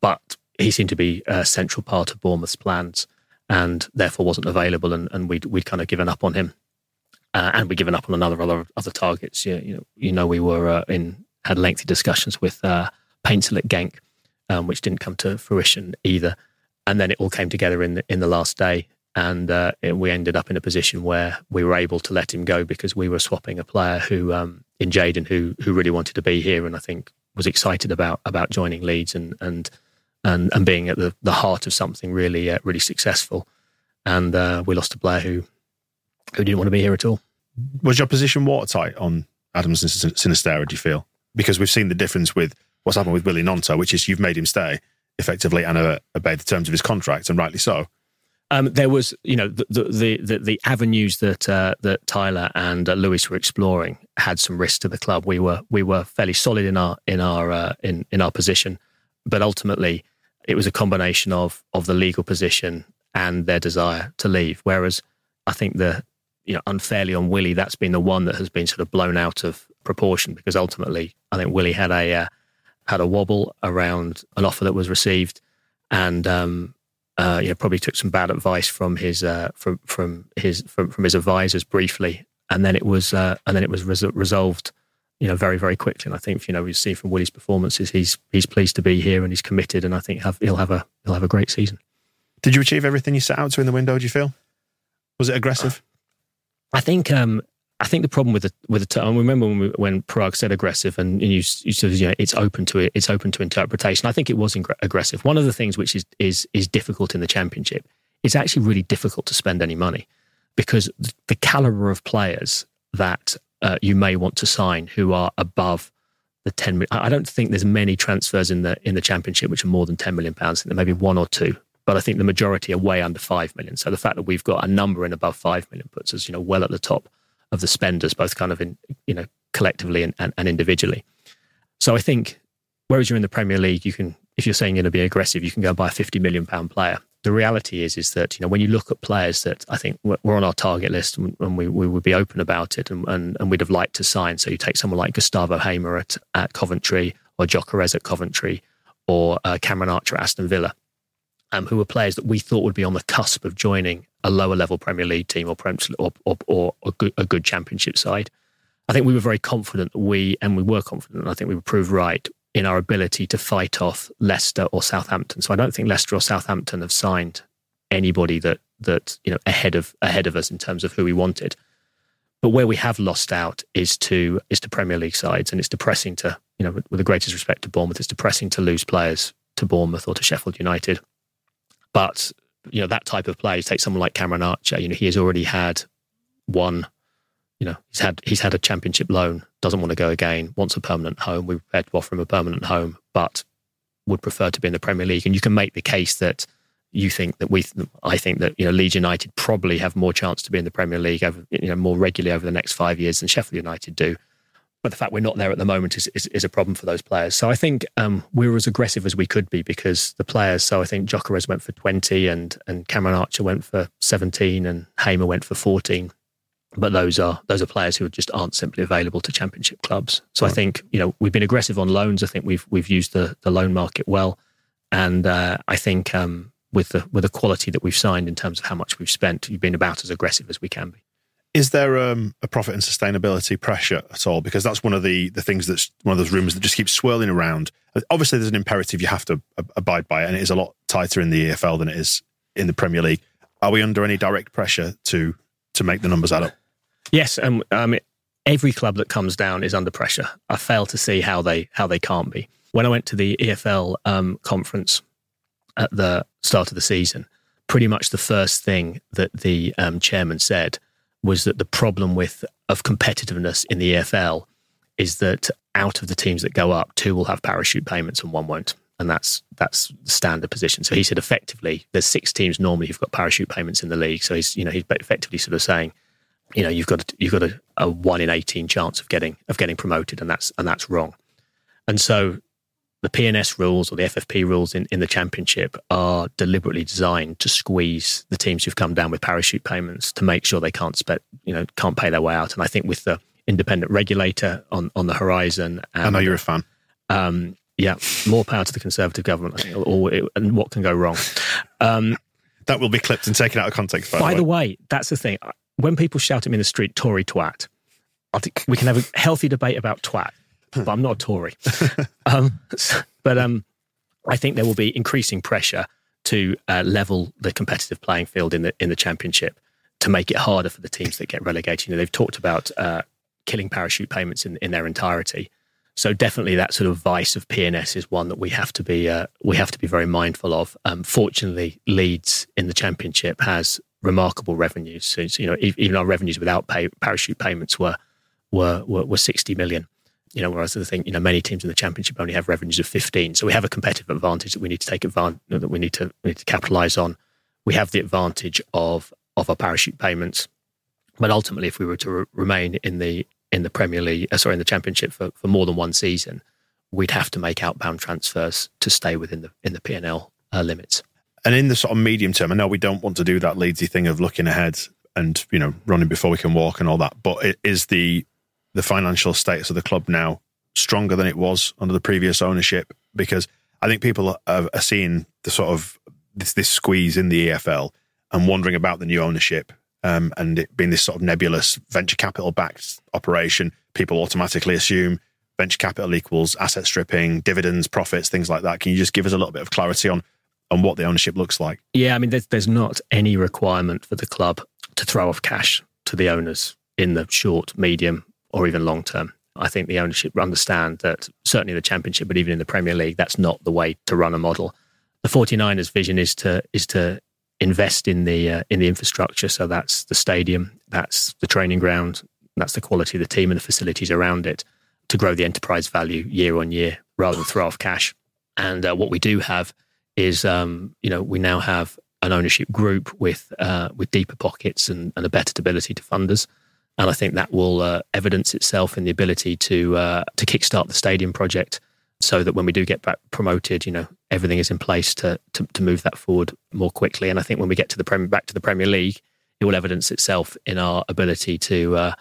but he seemed to be a central part of Bournemouth's plans and therefore wasn't available, and, and we'd we'd kind of given up on him, uh, and we'd given up on another other other targets. You, you know, you know, we were uh, in had lengthy discussions with uh, Paintsil at Genk, um, which didn't come to fruition either, and then it all came together in the, in the last day, and uh, it, we ended up in a position where we were able to let him go because we were swapping a player who um, in Jaidon who who really wanted to be here, and I think was excited about about joining Leeds and and and, and being at the, the heart of something really uh, really successful. And uh, we lost a player who who didn't want to be here at all. Was your position watertight on Adams and Sinisterra, do you feel? Because we've seen the difference with what's happened with Willie Gnonto, which is you've made him stay effectively and uh, obey the terms of his contract, and rightly so. Um, there was, you know, the the the, the avenues that uh, that Tyler and uh, Luis were exploring had some risk to the club. We were we were fairly solid in our in our uh, in in our position, but ultimately it was a combination of of the legal position and their desire to leave. Whereas I think the you know unfairly on Willie, that's been the one that has been sort of blown out of proportion because ultimately I think Willie had a uh, had a wobble around an offer that was received, and um, uh, you know probably took some bad advice from his uh, from from his from, from his advisors briefly, and then it was uh, and then it was res- resolved you know, very, very quickly. And I think, you know, we see from Willie's performances, he's he's pleased to be here and he's committed, and I think have, he'll have a he'll have a great season. Did you achieve everything you set out to in the window? Do you feel? Was it aggressive? I think um, I think the problem with the with the term, I remember when, we, when said aggressive, and, and you, you said you know it's open to it, it's open to interpretation. I think it was aggressive. One of the things which is is is difficult in the championship, it's actually really difficult to spend any money because the caliber of players that uh, you may want to sign who are above the 10 million. I don't think there's many transfers in the in the championship which are more than 10 million pounds. there may be one or two, but I think the majority are way under 5 million. So the fact that we've got a number in above 5 million puts us, you know, well at the top of the spenders, both kind of in, you know, collectively and, and, and individually. So I think whereas you're in the Premier League, you can, if you're saying you're going to be aggressive, you can go and buy a 50 million pound player the reality is is that you know when you look at players that I think were on our target list and we, we would be open about it and, and, and we'd have liked to sign. So you take someone like Gustavo Hamer at, at Coventry or Gyökeres at Coventry or uh, Cameron Archer at Aston Villa, um, who were players that we thought would be on the cusp of joining a lower level Premier League team or or, or, or a, good, a good Championship side. I think we were very confident that we, and we were confident, and I think we were proved right, in our ability to fight off Leicester or Southampton. So I don't think Leicester or Southampton have signed anybody that that you know ahead of ahead of us in terms of who we wanted. But where we have lost out is to is to Premier League sides, and it's depressing to you know with, with the greatest respect to Bournemouth, it's depressing to lose players to Bournemouth or to Sheffield United. But you know that type of player, take someone like Cameron Archer. You know he has already had one you know, he's had he's had a championship loan, doesn't want to go again, wants a permanent home. We're prepared to offer him a permanent home, but would prefer to be in the Premier League. And you can make the case that you think that we, I think that you know, Leeds United probably have more chance to be in the Premier League over, you know, more regularly over the next five years than Sheffield United do. But the fact we're not there at the moment is, is, is a problem for those players. So I think um, we were as aggressive as we could be because the players. So I think Gyökeres went for twenty, and and Cameron Archer went for seventeen, and Hamer went for fourteen but those are those are players who just aren't simply available to championship clubs. So I think you know we've been aggressive on loans. I think we've we've used the the loan market well, and uh, I think um, with the with the quality that we've signed in terms of how much we've spent, we've been about as aggressive as we can be. Is there um, a profit and sustainability pressure at all? Because that's one of the the things that's one of those rumors that just keeps swirling around. Obviously, there's an imperative you have to abide by, and it is a lot tighter in the EFL than it is in the Premier League. Are we under any direct pressure to to make the numbers add up? Yes, and um, every club that comes down is under pressure. I fail to see how they how they can't be. When I went to the EFL um, conference at the start of the season, pretty much the first thing that the um, chairman said was that the problem with of competitiveness in the EFL is that out of the teams that go up, two will have parachute payments and one won't. And that's that's the standard position. So he said effectively there's six teams normally who've got parachute payments in the league. So he's you know he's effectively sort of saying, you know, you've got you've got a, a one in eighteen chance of getting of getting promoted, and that's and that's wrong. And so the P&S rules or the FFP rules in, in the championship are deliberately designed to squeeze the teams who've come down with parachute payments to make sure they can't spend, you know, can't pay their way out. And I think with the independent regulator on, on the horizon, and, I know you're a fan. Um, yeah, more power to the Conservative government. I think, or, and what can go wrong? Um, that will be clipped and taken out of context. By, by the, way. the way, that's the thing. When people shout at me in the street, "Tory twat," I think we can have a healthy debate about twat but I'm not a Tory. um, but um, I think there will be increasing pressure to uh, level the competitive playing field in the in the championship to make it harder for the teams that get relegated. You know, they've talked about uh, killing parachute payments in, in their entirety. So definitely, that sort of vice of P&S is one that we have to be uh, we have to be very mindful of. Um, fortunately, Leeds in the championship has remarkable revenues. So, you know, even our revenues without pay, parachute payments were, were were were sixty million you know, whereas I think, you know, many teams in the championship only have revenues of 15. So we have a competitive advantage that we need to take advantage, that we need to, we need to capitalize on. We have the advantage of, of our parachute payments. But ultimately, if we were to re- remain in the, in the Premier League, uh, sorry, in the championship for, for more than one season, we'd have to make outbound transfers to stay within the, in the P&L uh, limits. And in the sort of medium term, I know we don't want to do that Leedsy thing of looking ahead and, you know, running before we can walk and all that, but it is the the financial status of the club now stronger than it was under the previous ownership? Because I think people are, are seeing the sort of this, this squeeze in the EFL and wondering about the new ownership um, and it being this sort of nebulous venture capital backed operation. People automatically assume venture capital equals asset stripping, dividends, profits, things like that. Can you just give us a little bit of clarity on on what the ownership looks like? Yeah, I mean, there's, there's not any requirement for the club to throw off cash to the owners in the short, medium, or even long term. I think the ownership understand that certainly the championship, but even in the Premier League, that's not the way to run a model. The 49ers vision is to is to invest in the uh, in the infrastructure. So that's the stadium, that's the training ground, that's the quality of the team and the facilities around it to grow the enterprise value year on year rather than throw off cash. And uh, what we do have is, um, you know, we now have an ownership group with uh, with deeper pockets and, and a better ability to funders. And I think that will uh, evidence itself in the ability to uh, to kickstart the stadium project, so that when we do get back promoted, you know everything is in place to, to, to move that forward more quickly. And I think when we get to the Premier, back to the Premier League, it will evidence itself in our ability to uh,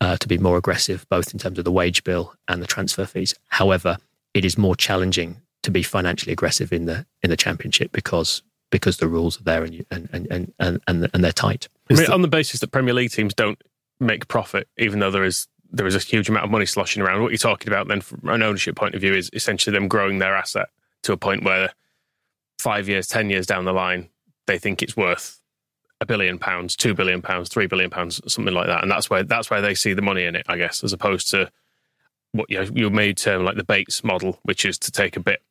uh, to be more aggressive, both in terms of the wage bill and the transfer fees. However, it is more challenging to be financially aggressive in the in the Championship because because the rules are there and you, and, and, and, and, and they're tight. I mean, on the basis that Premier League teams don't make profit, even though there is there is a huge amount of money sloshing around. What you're talking about then, from an ownership point of view, is essentially them growing their asset to a point where five years, ten years down the line, they think it's worth a billion pounds, two billion pounds, three billion pounds, something like that, and that's where that's where they see the money in it, I guess, as opposed to what you, know, you may term like the Bates model, which is to take a bit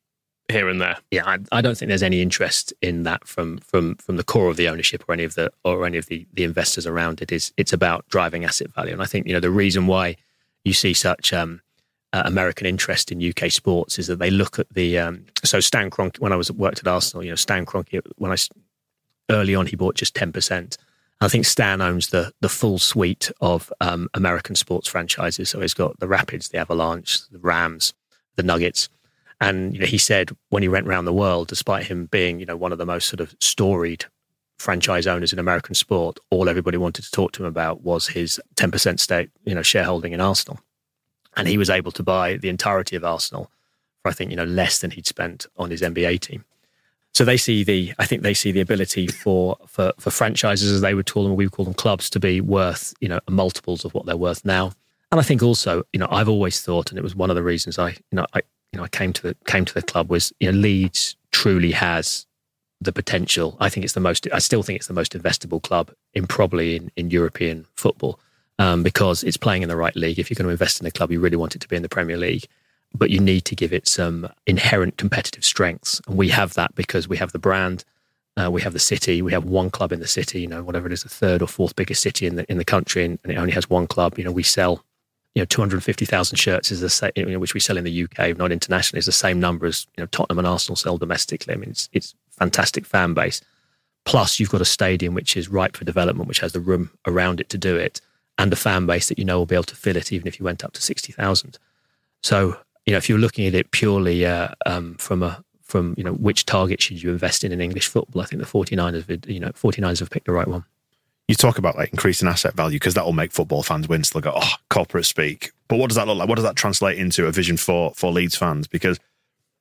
here and there. Yeah, I, I, don't think there's any interest in that from from from the core of the ownership or any of the or any of the the investors around it. Is it's about driving asset value, and I think you know the reason why you see such um, uh, American interest in UK sports is that they look at the um, so Stan Kroenke when I was worked at Arsenal, you know Stan Kroenke when I early on he bought just ten percent. I think Stan owns the the full suite of um, American sports franchises. So he's got the Rapids, the Avalanche, the Rams, the Nuggets and you know, he said when he went around the world, despite him being you know one of the most sort of storied franchise owners in American sport, all everybody wanted to talk to him about was his 10% stake, you know, shareholding in Arsenal. And he was able to buy the entirety of Arsenal for, I think, you know, less than he'd spent on his NBA team. So they see the, I think they see the ability for, for, for franchises, as they would call them, we would call them clubs, to be worth, you know, multiples of what they're worth now. And I think also, you know, I've always thought, and it was one of the reasons I, you know, I, you know, I came to the came to the club was, you know, Leeds truly has the potential. I think it's the most. I still think it's the most investable club in probably in, in European football um, because it's playing in the right league. If you're going to invest in a club, you really want it to be in the Premier League, but you need to give it some inherent competitive strengths, and we have that because we have the brand. Uh, we have the city. We have one club in the city. You know, whatever it is, the third or fourth biggest city in the in the country, and, and it only has one club. You know, we sell you know, 250,000 shirts is the same, you know, which we sell in the UK, not internationally, is the same number as, you know, Tottenham and Arsenal sell domestically. I mean, it's, it's fantastic fan base. Plus, you've got a stadium which is ripe for development, which has the room around it to do it, and a fan base that you know will be able to fill it, even if you went up to 60,000. So, you know, if you're looking at it purely uh, um, from a from you know which target should you invest in in English football, I think the 49ers, you know, 49ers have picked the right one you talk about like increasing asset value because that will make football fans win. So they'll go, oh, corporate speak. But what does that look like? What does that translate into a vision for for Leeds fans? Because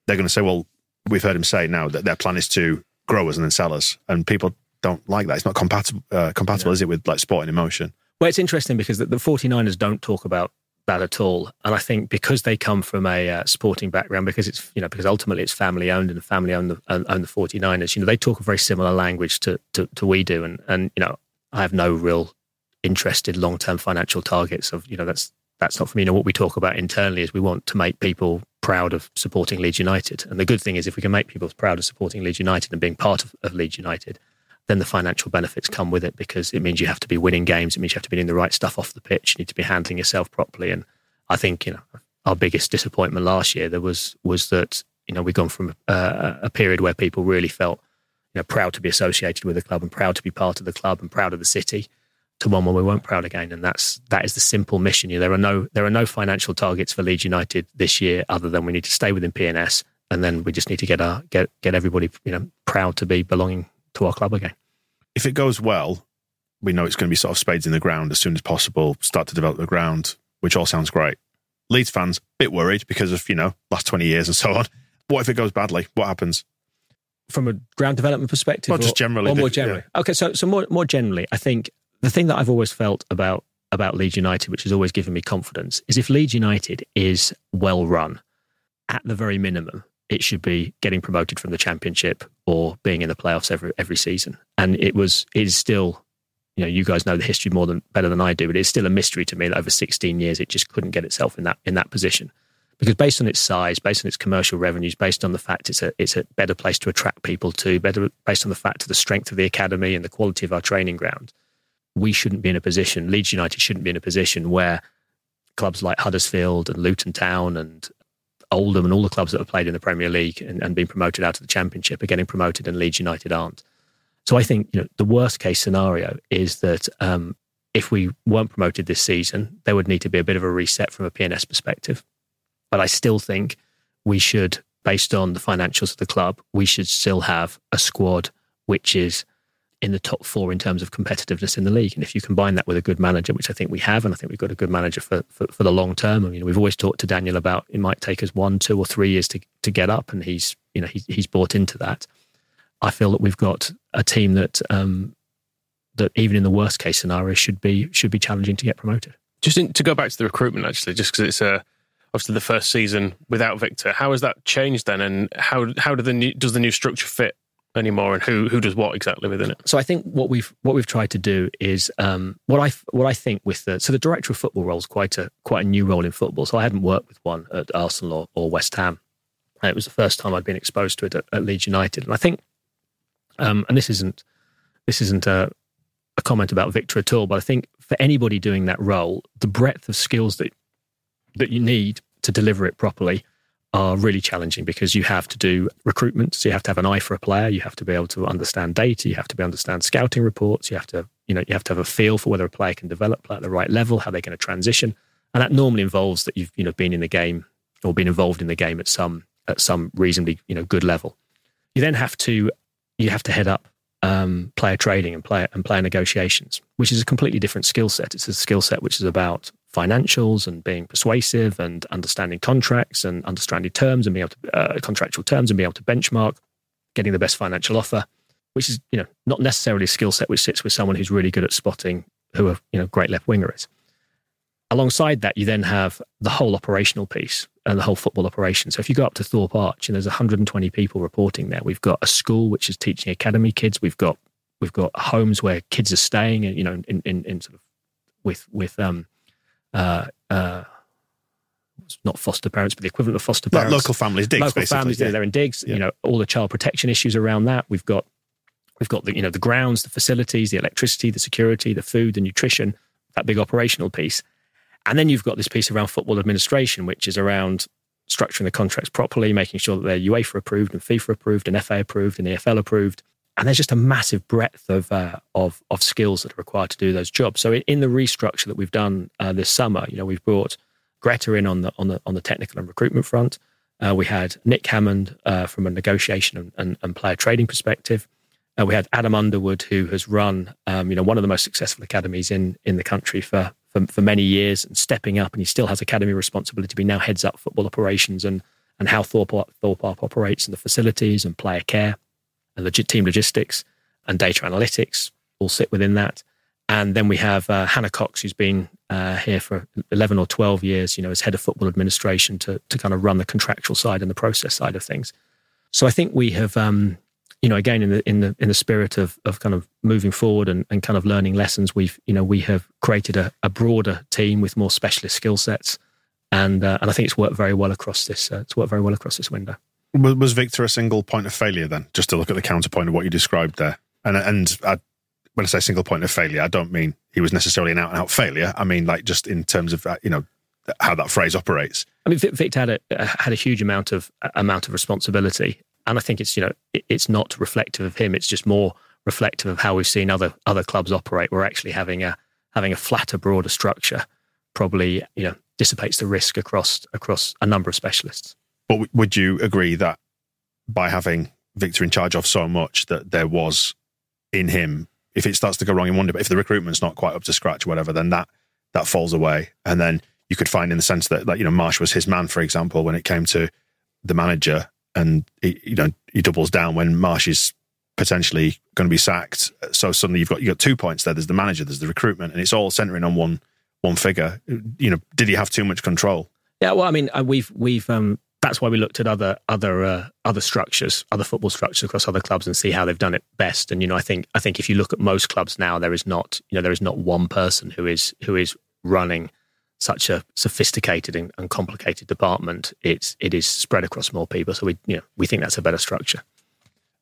they're going to say, well, we've heard him say now that their plan is to grow us and then sell us, and people don't like that. It's not compatible, uh, compatible, is it, with like sporting emotion? Well, it's interesting because the, the 49ers don't talk about that at all. And I think because they come from a uh, sporting background, because it's you know because ultimately it's family owned and the family own the own the 49ers. You know they talk a very similar language to to, to we do, and and you know I have no real interested long term financial targets of, you know, that's that's not for me. You know, what we talk about internally is we want to make people proud of supporting Leeds United. And the good thing is if we can make people proud of supporting Leeds United and being part of, of Leeds United, then the financial benefits come with it because it means you have to be winning games. It means you have to be doing the right stuff off the pitch. You need to be handling yourself properly. And I think, you know, our biggest disappointment last year there was was that, you know, we've gone from a, a period where people really felt you know, proud to be associated with the club and proud to be part of the club and proud of the city to one where we weren't proud again. And that's that is the simple mission. You know, there are no there are no financial targets for Leeds United this year other than we need to stay within P&S and then we just need to get our get get everybody, you know, proud to be belonging to our club again. If it goes well, we know it's going to be sort of spades in the ground as soon as possible, start to develop the ground, which all sounds great. Leeds fans, a bit worried because of, you know, last 20 years and so on. What if it goes badly? What happens? From a ground development perspective, or, just generally, or more generally. Yeah. Okay, so so more more generally, I think the thing that I've always felt about about Leeds United, which has always given me confidence, is if Leeds United is well run, at the very minimum, it should be getting promoted from the Championship or being in the playoffs every every season. And it was it is still, you know, you guys know the history more than better than I do, but it's still a mystery to me that over 16 years it just couldn't get itself in that in that position because based on its size, based on its commercial revenues, based on the fact it's a it's a better place to attract people to, better based on the fact of the strength of the academy and the quality of our training ground, we shouldn't be in a position. Leeds United shouldn't be in a position where clubs like Huddersfield and Luton Town and Oldham and all the clubs that have played in the Premier League and, and been promoted out of the Championship are getting promoted, and Leeds United aren't. So I think you know the worst case scenario is that um, if we weren't promoted this season, there would need to be a bit of a reset from a P&S perspective but I still think we should, based on the financials of the club, we should still have a squad which is in the top four in terms of competitiveness in the league. And if you combine that with a good manager, which I think we have, and I think we've got a good manager for, for, for the long term. I mean, we've always talked to Daniel about it might take us one, two, or three years to, to get up, and he's you know he's, he's bought into that. I feel that we've got a team that um, that even in the worst case scenario should be should be challenging to get promoted. Just in, to go back to the recruitment, actually, just because it's a obviously the first season without Victor. How has that changed then, and how how do the new, does the new structure fit anymore, and who who does what exactly within it? So I think what we've what we've tried to do is um, what I what I think with the so the director of football role is quite a quite a new role in football. So I hadn't worked with one at Arsenal or, or West Ham. And it was the first time I'd been exposed to it at, at Leeds United, and I think, um, and this isn't this isn't a, a comment about Victor at all, but I think for anybody doing that role, the breadth of skills that that you need to deliver it properly are really challenging because you have to do recruitment. So you have to have an eye for a player. You have to be able to understand data. You have to be understand scouting reports. You have to, you know, you have to have a feel for whether a player can develop at the right level, how they're going to transition. And that normally involves that you've, you know, been in the game or been involved in the game at some, at some reasonably, you know, good level. You then have to, you have to head up um, player trading and player and player negotiations, which is a completely different skill set. It's a skill set which is about financials and being persuasive and understanding contracts and understanding terms and being able to uh, contractual terms and being able to benchmark, getting the best financial offer, which is you know not necessarily a skill set which sits with someone who's really good at spotting who a you know great left winger is. Alongside that, you then have the whole operational piece and the whole football operation. So if you go up to Thorpe Arch and there's 120 people reporting there, we've got a school which is teaching academy kids. We've got we've got homes where kids are staying, and you know, in in, in sort of with with um uh uh not foster parents, but the equivalent of foster Like parents. local families, digs, local basically, families, yeah. they're in digs. Yeah. You know, all the child protection issues around that. We've got we've got the you know the grounds, the facilities, the electricity, the security, the food, the nutrition, that big operational piece. And then you've got this piece around football administration, which is around structuring the contracts properly, making sure that they're UEFA approved and FIFA approved and FA approved and EFL approved. And there's just a massive breadth of uh, of of skills that are required to do those jobs. So in, the restructure that we've done uh, this summer, you know, we've brought Gretar in on the on the on the technical and recruitment front. Uh, we had Nick Hammond uh, from a negotiation and, and, and player trading perspective. Uh, we had Adam Underwood, who has run, um, you know, one of the most successful academies in in the country for, for for many years, and stepping up, and he still has academy responsibility. But he now heads up football operations and and how Thorpe Thorpe operates and the facilities and player care and legit team logistics and data analytics all sit within that. And then we have uh, Hannah Cox, who's been uh, here for 11 or 12 years, you know, as head of football administration to, to kind of run the contractual side and the process side of things. So I think we have, um, you know, again, in the, in the, in the spirit of, of kind of moving forward and, and kind of learning lessons, we've, you know, we have created a, a broader team with more specialist skill sets. And, uh, and I think it's worked very well across this, uh, it's worked very well across this window. Was, was Victor a single point of failure then? Just to look at the counterpoint of what you described there. And and I, when I say single point of failure, I don't mean he was necessarily an out and out failure. I mean like just in terms of uh, you know how that phrase operates. I mean, Victor had a had a huge amount of amount of responsibility, and I think it's you know it- it's not reflective of him. It's just more reflective of how we've seen other other clubs operate. We're actually having a having a flatter, broader structure probably you know dissipates the risk across across a number of specialists. But w- would you agree that by having Victor in charge of so much that there was in him, if it starts to go wrong in one, but if the recruitment's not quite up to scratch, or whatever, then that that falls away, and then you could find in the sense that like you know Marsch was his man, for example, when it came to the manager, and he, you know he doubles down when Marsch is potentially going to be sacked. So suddenly you've got you got two points there. There's the manager, there's the recruitment, and it's all centering on one one figure. You know, did he have too much control? Yeah, well, I mean, uh, we've we've um, that's why we looked at other other uh, other structures, other football structures across other clubs, and see how they've done it best. And you know, I think I think if you look at most clubs now, there is not you know there is not one person who is who is running such a sophisticated and, and complicated department. It's it is spread across more people. So we you know we think that's a better structure.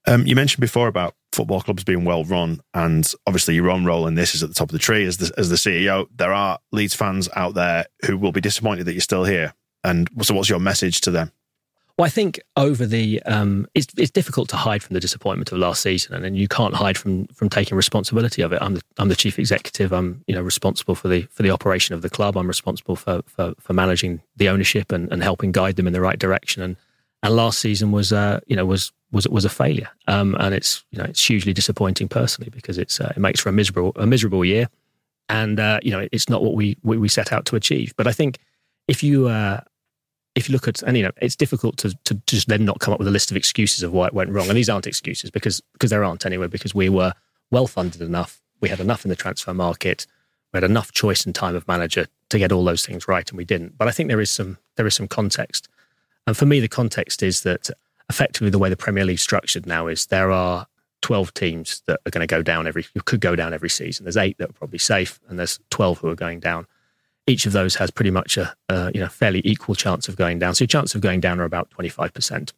Um, you mentioned before about football clubs being well run, and obviously your own role in this is at the top of the tree as the, as the CEO. There are Leeds fans out there who will be disappointed that you're still here. And so, what's your message to them? Well, I think over the um, it's it's difficult to hide from the disappointment of last season, and then you can't hide from from taking responsibility of it. I'm the I'm the chief executive. I'm you know responsible for the for the operation of the club. I'm responsible for for, for managing the ownership and, and helping guide them in the right direction. And and last season was uh, you know was was was a failure, um, and it's you know it's hugely disappointing personally because it's uh, it makes for a miserable a miserable year, and uh, you know it's not what we, we we set out to achieve. But I think if you uh, if you look at and you know it's difficult to to just then not come up with a list of excuses of why it went wrong. And these aren't excuses because because there aren't anyway because we were well funded enough. We had enough in the transfer market. We had enough choice and time of manager to get all those things right and we didn't. But i think there is some there is some context. And for me the context is that effectively the way the premier league structured now is there are 12 teams that are going to go down every could go down every season. There's eight that are probably safe and there's 12 who are going down each of those has pretty much a, a you know fairly equal chance of going down. So your chance of going down are about twenty five percent.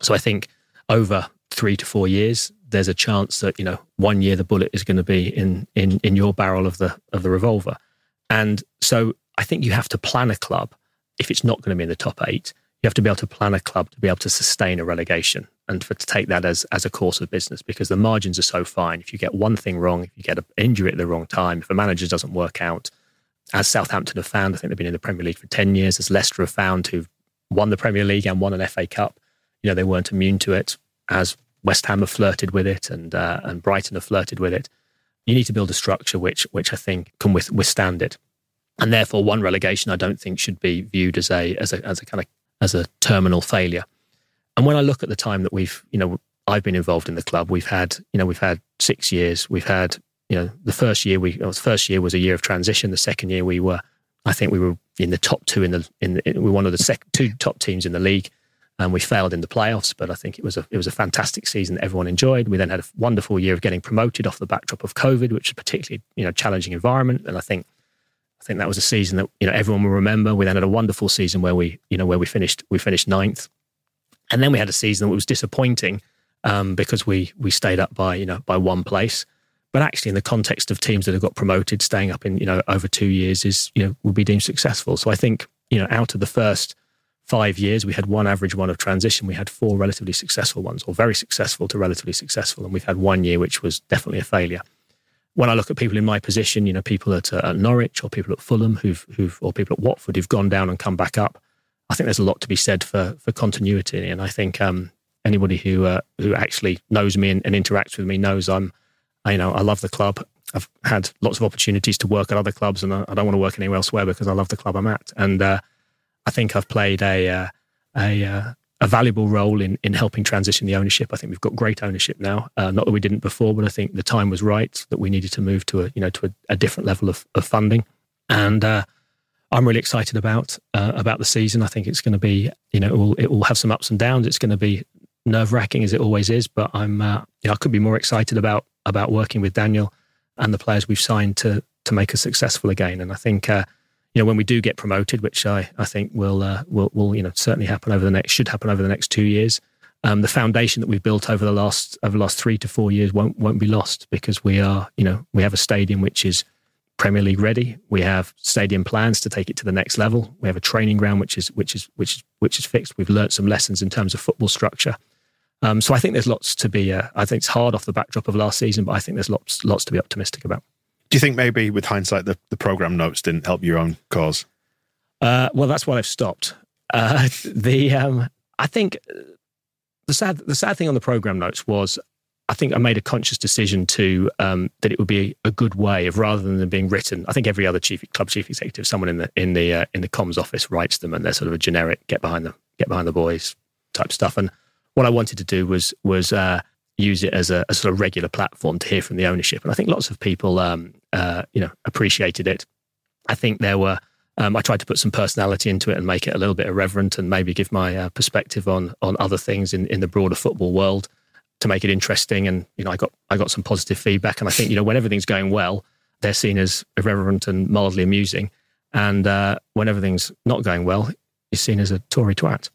So I think over three to four years, there's a chance that you know one year the bullet is going to be in in in your barrel of the of the revolver, and so I think you have to plan a club if it's not going to be in the top eight. You have to be able to plan a club to be able to sustain a relegation and for to take that as as a course of business because the margins are so fine. If you get one thing wrong, if you get an injury at the wrong time, if a manager doesn't work out, as Southampton have found, I think they've been in the Premier League for 10 years, as Leicester have found, who've won the Premier League and won an FA Cup. You know, they weren't immune to it, as West Ham have flirted with it, and uh, and Brighton have flirted with it. You need to build a structure which which I think can with, withstand it, and therefore one relegation I don't think should be viewed as a as a as a kind of as a terminal failure. And when I look at the time that we've you know I've been involved in the club, we've had you know we've had six years. We've had you know the first year we the first year was a year of transition. The second year we were I think we were in the top two in the in, the, we were one of the sec, two top teams in the league and we failed in the playoffs. But I think it was a it was a fantastic season that everyone enjoyed. We then had a wonderful year of getting promoted off the backdrop of COVID, which was particularly you know challenging environment. And I think I think that was a season that you know everyone will remember. We then had a wonderful season where we you know where we finished we finished ninth, and then we had a season that was disappointing um, because we we stayed up by you know by one place. But actually, in the context of teams that have got promoted, staying up in you know over two years is you know will be deemed successful. So I think you know out of the first five years, we had one average one of transition. We had four relatively successful ones, or very successful to relatively successful, and we've had one year which was definitely a failure. When I look at people in my position, you know, people at, uh, at Norwich or people at Fulham who've, who've, or people at Watford who've gone down and come back up, I think there's a lot to be said for for continuity. And I think um, anybody who uh, who actually knows me and, and interacts with me knows I'm, you know, I love the club. I've had lots of opportunities to work at other clubs, and I, I don't want to work anywhere elsewhere because I love the club I'm at. And uh, I think I've played a uh, a, uh, a valuable role in in helping transition the ownership. I think we've got great ownership now. Uh, not that we didn't before, but I think the time was right that we needed to move to a you know to a, a different level of, of funding. And uh, I'm really excited about uh, about the season. I think it's going to be you know it will, it will have some ups and downs. It's going to be nerve wracking as it always is, but I'm you know I could be more excited about about working with Daniel and the players we've signed to to make us successful again. And I think you know, when we do get promoted, which I, I think will, uh, will, will, you know, certainly happen over the next, should happen over the next two years. Um, the foundation that we've built over the last, over the last three to four years won't, won't be lost because we are, you know, we have a stadium which is Premier League ready. We have stadium plans to take it to the next level. We have a training ground which is, which is, which is, which is fixed. We've learnt some lessons in terms of football structure. Um, so I think there's lots to be. Uh, I think it's hard off the backdrop of last season, but I think there's lots lots to be optimistic about. Do you think maybe with hindsight the, the program notes didn't help your own cause? Uh, well, that's why I've stopped. Uh, the um, I think the sad the sad thing on the program notes was I think I made a conscious decision to um, that it would be a good way of rather than them being written. I think every other chief club chief executive, someone in the in the uh, in the comms office writes them, and they're sort of a generic get behind the get behind the boys type stuff. And what I wanted to do was was uh, use it as a, a, sort of regular platform to hear from the ownership. And I think lots of people, um, uh, you know, appreciated it. I think there were. Um, I tried to put some personality into it and make it a little bit irreverent, and maybe give my uh, perspective on on other things in, in the broader football world to make it interesting. And you know, I got I got some positive feedback, and I think you know when everything's going well, they're seen as irreverent and mildly amusing. And uh, when everything's not going well, is seen as a Tory twat.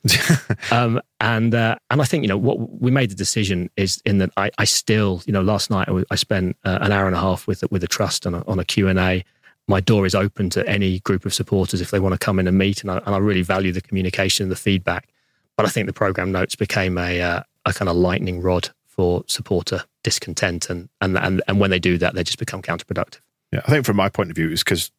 um, and uh, and I think you know what we made the decision is in that I, I still you know last night I, spent uh, an hour and a half with with the trust on a, on a Q and A. My door is open to any group of supporters if they want to come in and meet, and I, and I really value the communication and the feedback. But I think the program notes became a uh, a kind of lightning rod for supporter discontent, and and and and when they do that, they just become counterproductive. Yeah, I think from my point of view, it's because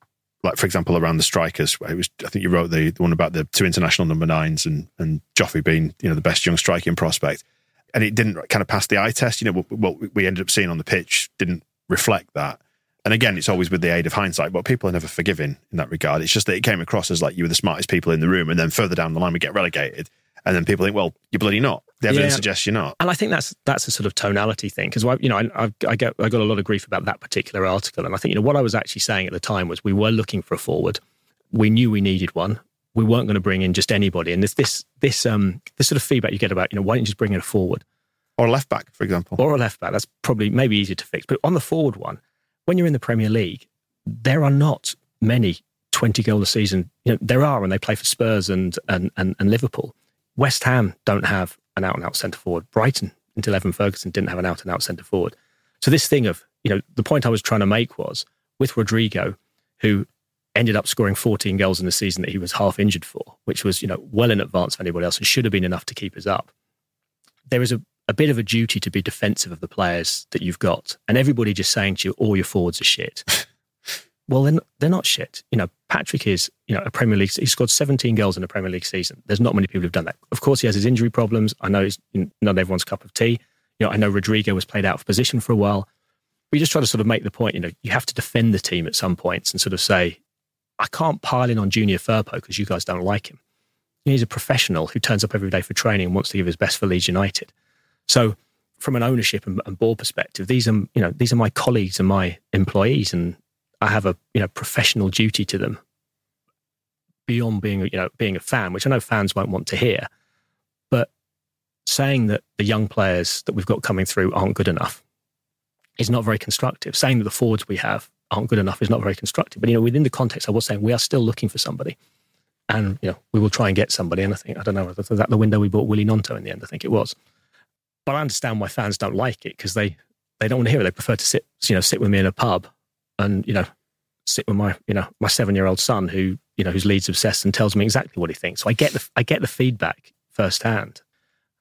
like for example around the strikers it was i think you wrote the, the one about the two international number nines and and Joffrey being you know the best young striking prospect. And it didn't kind of pass the eye test you know what, what we ended up seeing on the pitch didn't reflect that. And again it's always with the aid of hindsight but people are never forgiving in that regard. It's just that it came across as like you were the smartest people in the room and then further down the line we get relegated and then people think well you're bloody not the evidence yeah. suggests you're not. And I think that's that's a sort of tonality thing because you know I, I, get I got a lot of grief about that particular article, and I think you know what I was actually saying at the time was we were looking for a forward. We knew we needed one. We weren't going to bring in just anybody. And this this this um this sort of feedback you get about you know why don't you just bring in a forward or a left back, for example, or a left back. That's probably maybe easier to fix. But on the forward one, when you're in the Premier League, there are not many 20 goal a season. You know, there are, and they play for Spurs and and and, and Liverpool. West Ham don't have an out and out centre forward. Brighton, until Evan Ferguson, didn't have an out and out centre forward. So this thing of, you know, the point I was trying to make was with Rodrigo, who ended up scoring 14 goals in the season that he was half injured for, which was, you know, well in advance of anybody else and should have been enough to keep us up. There is a, a bit of a duty to be defensive of the players that you've got. And everybody just saying to you, all your forwards are shit. well, they're they're not shit. You know, Patrick is, you know, a Premier League. He scored 17 goals in a Premier League season. There's not many people who've done that. Of course, he has his injury problems. I know it's not everyone's cup of tea. You know, I know Rodrigo was played out of position for a while. We just try to sort of make the point, you know, you have to defend the team at some points and sort of say, I can't pile in on Junior Firpo because you guys don't like him. He's a professional who turns up every day for training and wants to give his best for Leeds United. So, from an ownership and, and board perspective, these are you know these are my colleagues and my employees, and I have a you know professional duty to them beyond being you know being a fan, which I know fans won't want to hear. But saying that the young players that we've got coming through aren't good enough is not very constructive. Saying that the forwards we have aren't good enough is not very constructive. But you know, within the context, I was saying we are still looking for somebody, and you know, we will try and get somebody. And I think I don't know was that the window we bought Willie Gnonto in the end. I think it was. But I understand why fans don't like it because they they don't want to hear it. They prefer to sit you know sit with me in a pub and you know sit with my you know my seven year old son who you know who's Leeds obsessed and tells me exactly what he thinks. So I get the I get the feedback firsthand.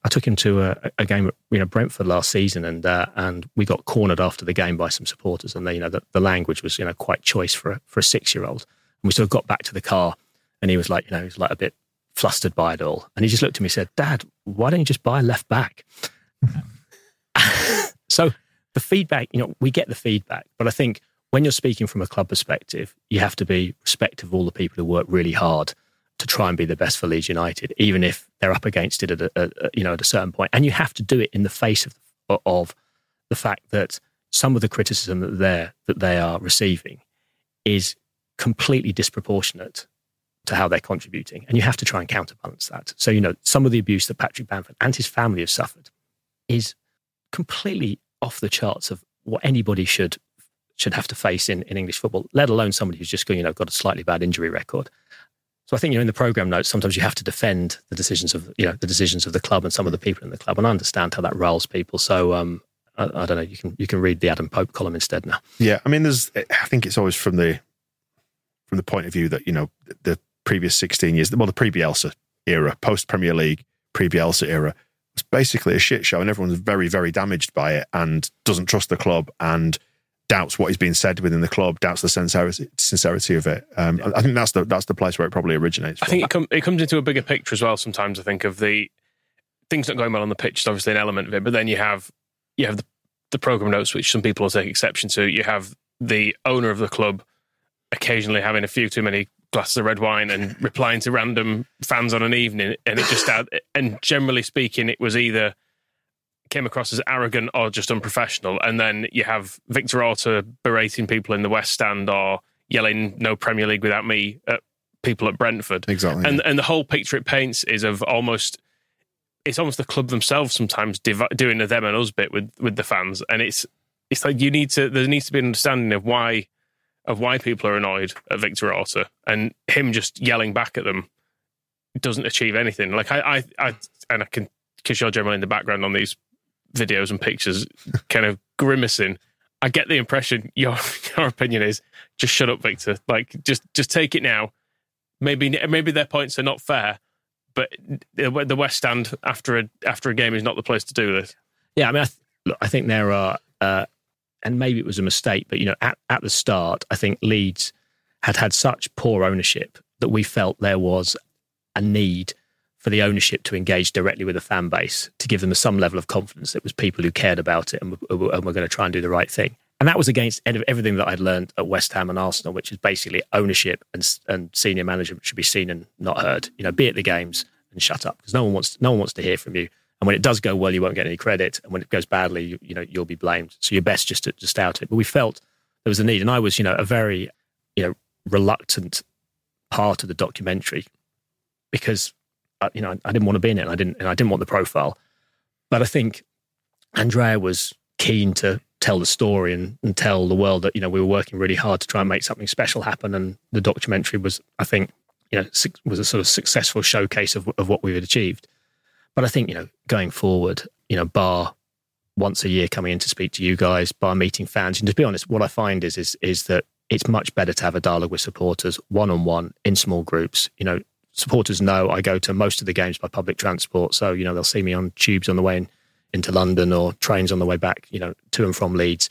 I took him to a, a game at you know Brentford last season, and uh, and we got cornered after the game by some supporters, and they, you know the, the language was you know quite choice for a, for a six year old. And we sort of got back to the car, and he was like you know he was like a bit flustered by it all, and he just looked at me and said, "Dad, why don't you just buy a left back?" so the feedback, you know, we get the feedback, but I think when you're speaking from a club perspective, you have to be respectful of all the people who work really hard to try and be the best for Leeds United, even if they're up against it at a, a, you know at a certain point. And you have to do it in the face of of the fact that some of the criticism that they that they are receiving is completely disproportionate to how they're contributing, and you have to try and counterbalance that. So you know some of the abuse that Patrick Bamford and his family have suffered is completely off the charts of what anybody should should have to face in, in English football, let alone somebody who's just you know got a slightly bad injury record. So I think you know in the program notes sometimes you have to defend the decisions of you know the decisions of the club and some of the people in the club, and I understand how that riles people. So um, I, I, don't know. You can you can read the Adam Pope column instead now. Yeah, I mean, there's I think it's always from the from the point of view that you know the previous 16 years, well, the pre Bielsa era, post Premier League, pre Bielsa era, was basically a shit show, and everyone's very very damaged by it and doesn't trust the club and doubts what is being said within the club, doubts the sincerity, sincerity of it. Um, I think that's the that's the place where it probably originates. From. I think it, com- it comes into a bigger picture as well. Sometimes I think of the things not going well on the pitch is obviously an element of it, but then you have you have the, the program notes, which some people will take exception to. You have the owner of the club occasionally having a few too many glasses of red wine and replying to random fans on an evening, and it just and generally speaking, it was either came across as arrogant or just unprofessional. And then you have Victor Orta berating people in the West Stand or yelling "No Premier League without me" at people at Brentford. Exactly. And and the whole picture it paints is of almost it's almost the club themselves sometimes div- doing a them and us bit with with the fans, and it's it's like you need to there needs to be an understanding of why of why people are annoyed at Victor Orta and him just yelling back at them doesn't achieve anything. Like I I, I and I can because you're generally in the background on these videos and pictures, kind of grimacing. I get the impression your your opinion is just shut up, Victor. Like just just take it now. Maybe maybe their points are not fair, but the West Stand after a after a game is not the place to do this. Yeah, I mean, I th- look, I think there are, uh, and maybe it was a mistake, but you know, at at the start, I think Leeds had had such poor ownership that we felt there was a need for the ownership to engage directly with the fan base to give them some level of confidence that it was people who cared about it and were, and were going to try and do the right thing. And that was against everything that I'd learned at West Ham and Arsenal, which is basically ownership and, and senior management should be seen and not heard. You know, be at the games and shut up because no one wants no one wants to hear from you. And when it does go well, you won't get any credit, and when it goes badly, you, you know you'll be blamed. So you're best just to just out it. But we felt there was a need, and I was you know a very you know reluctant part of the documentary because you know, I didn't want to be in it. And I didn't, and I didn't want the profile. But I think Andrea was keen to tell the story and, and tell the world that you know we were working really hard to try and make something special happen. And the documentary was, I think, you know, was a sort of successful showcase of, of what we had achieved. But I think you know, going forward, you know, bar once a year coming in to speak to you guys, bar meeting fans, and to be honest, what I find is is is that it's much better to have a dialogue with supporters one on one in small groups. You know, supporters know I go to most of the games by public transport. So, you know, they'll see me on tubes on the way in, into London or trains on the way back, you know, to and from Leeds.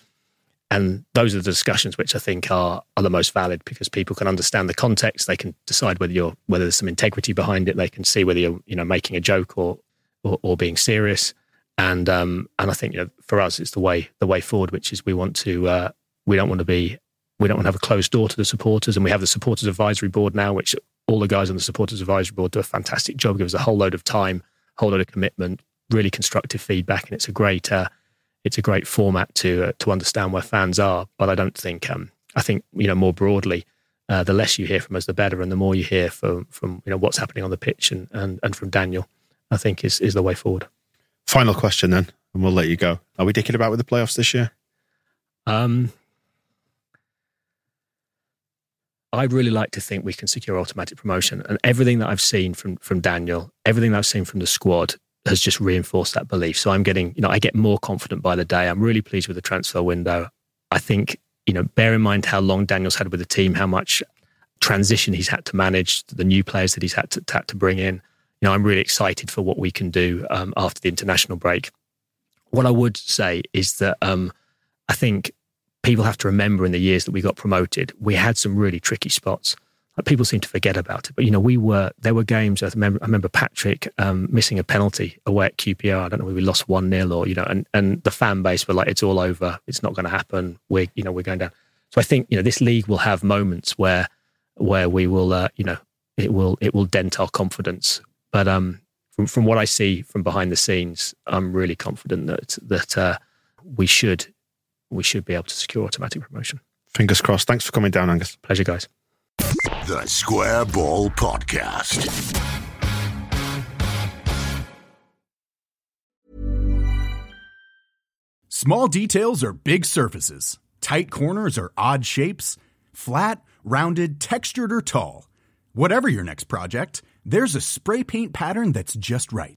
And those are the discussions which I think are, are the most valid because people can understand the context. They can decide whether you're whether there's some integrity behind it. They can see whether you're you know making a joke or or, or being serious. and um, and I think you know, for us it's the way the way forward, which is we want to uh, we don't want to be we don't want to have a closed door to the supporters, and we have the supporters advisory board now, which all the guys on the supporters advisory board do a fantastic job, give us a whole load of time, a whole load of commitment, really constructive feedback, and it's a great uh, it's a great format to uh, to understand where fans are. But I don't think um, I think you know more broadly. Uh, the less you hear from us, the better, and the more you hear from from you know what's happening on the pitch and and, and from Daniel, I think is is the way forward. Final question then, and we'll let you go. Are we dicking about with the playoffs this year? Um, I'd really like to think we can secure automatic promotion, and everything that I've seen from from Daniel, everything that I've seen from the squad has just reinforced that belief. So I'm getting, you know, I get more confident by the day. I'm really pleased with the transfer window. I think, you know, bear in mind how long Daniel's had with the team, how much transition he's had to manage, the new players that he's had to, had to bring in you know, I'm really excited for what we can do um, after the international break. What I would say is that um, I think people have to remember in the years that we got promoted, we had some really tricky spots. Like people seem to forget about it, but you know, we were there were games. I remember, I remember Patrick um, missing a penalty away at QPR. I don't know, if we lost one 0 or you know, and and the fan base were like, "It's all over. It's not going to happen. We're you know, we're going down." So I think you know, this league will have moments where where we will, uh, you know, it will it will dent our confidence but um, from from what I see from behind the scenes, I'm really confident that that uh, we should we should be able to secure automatic promotion. Fingers crossed. Thanks for coming down, Angus. Pleasure, guys. The Square Ball Podcast. Small details are big surfaces. Tight corners are odd shapes. Flat, rounded, textured, or tall. Whatever your next project there's a spray paint pattern that's just right.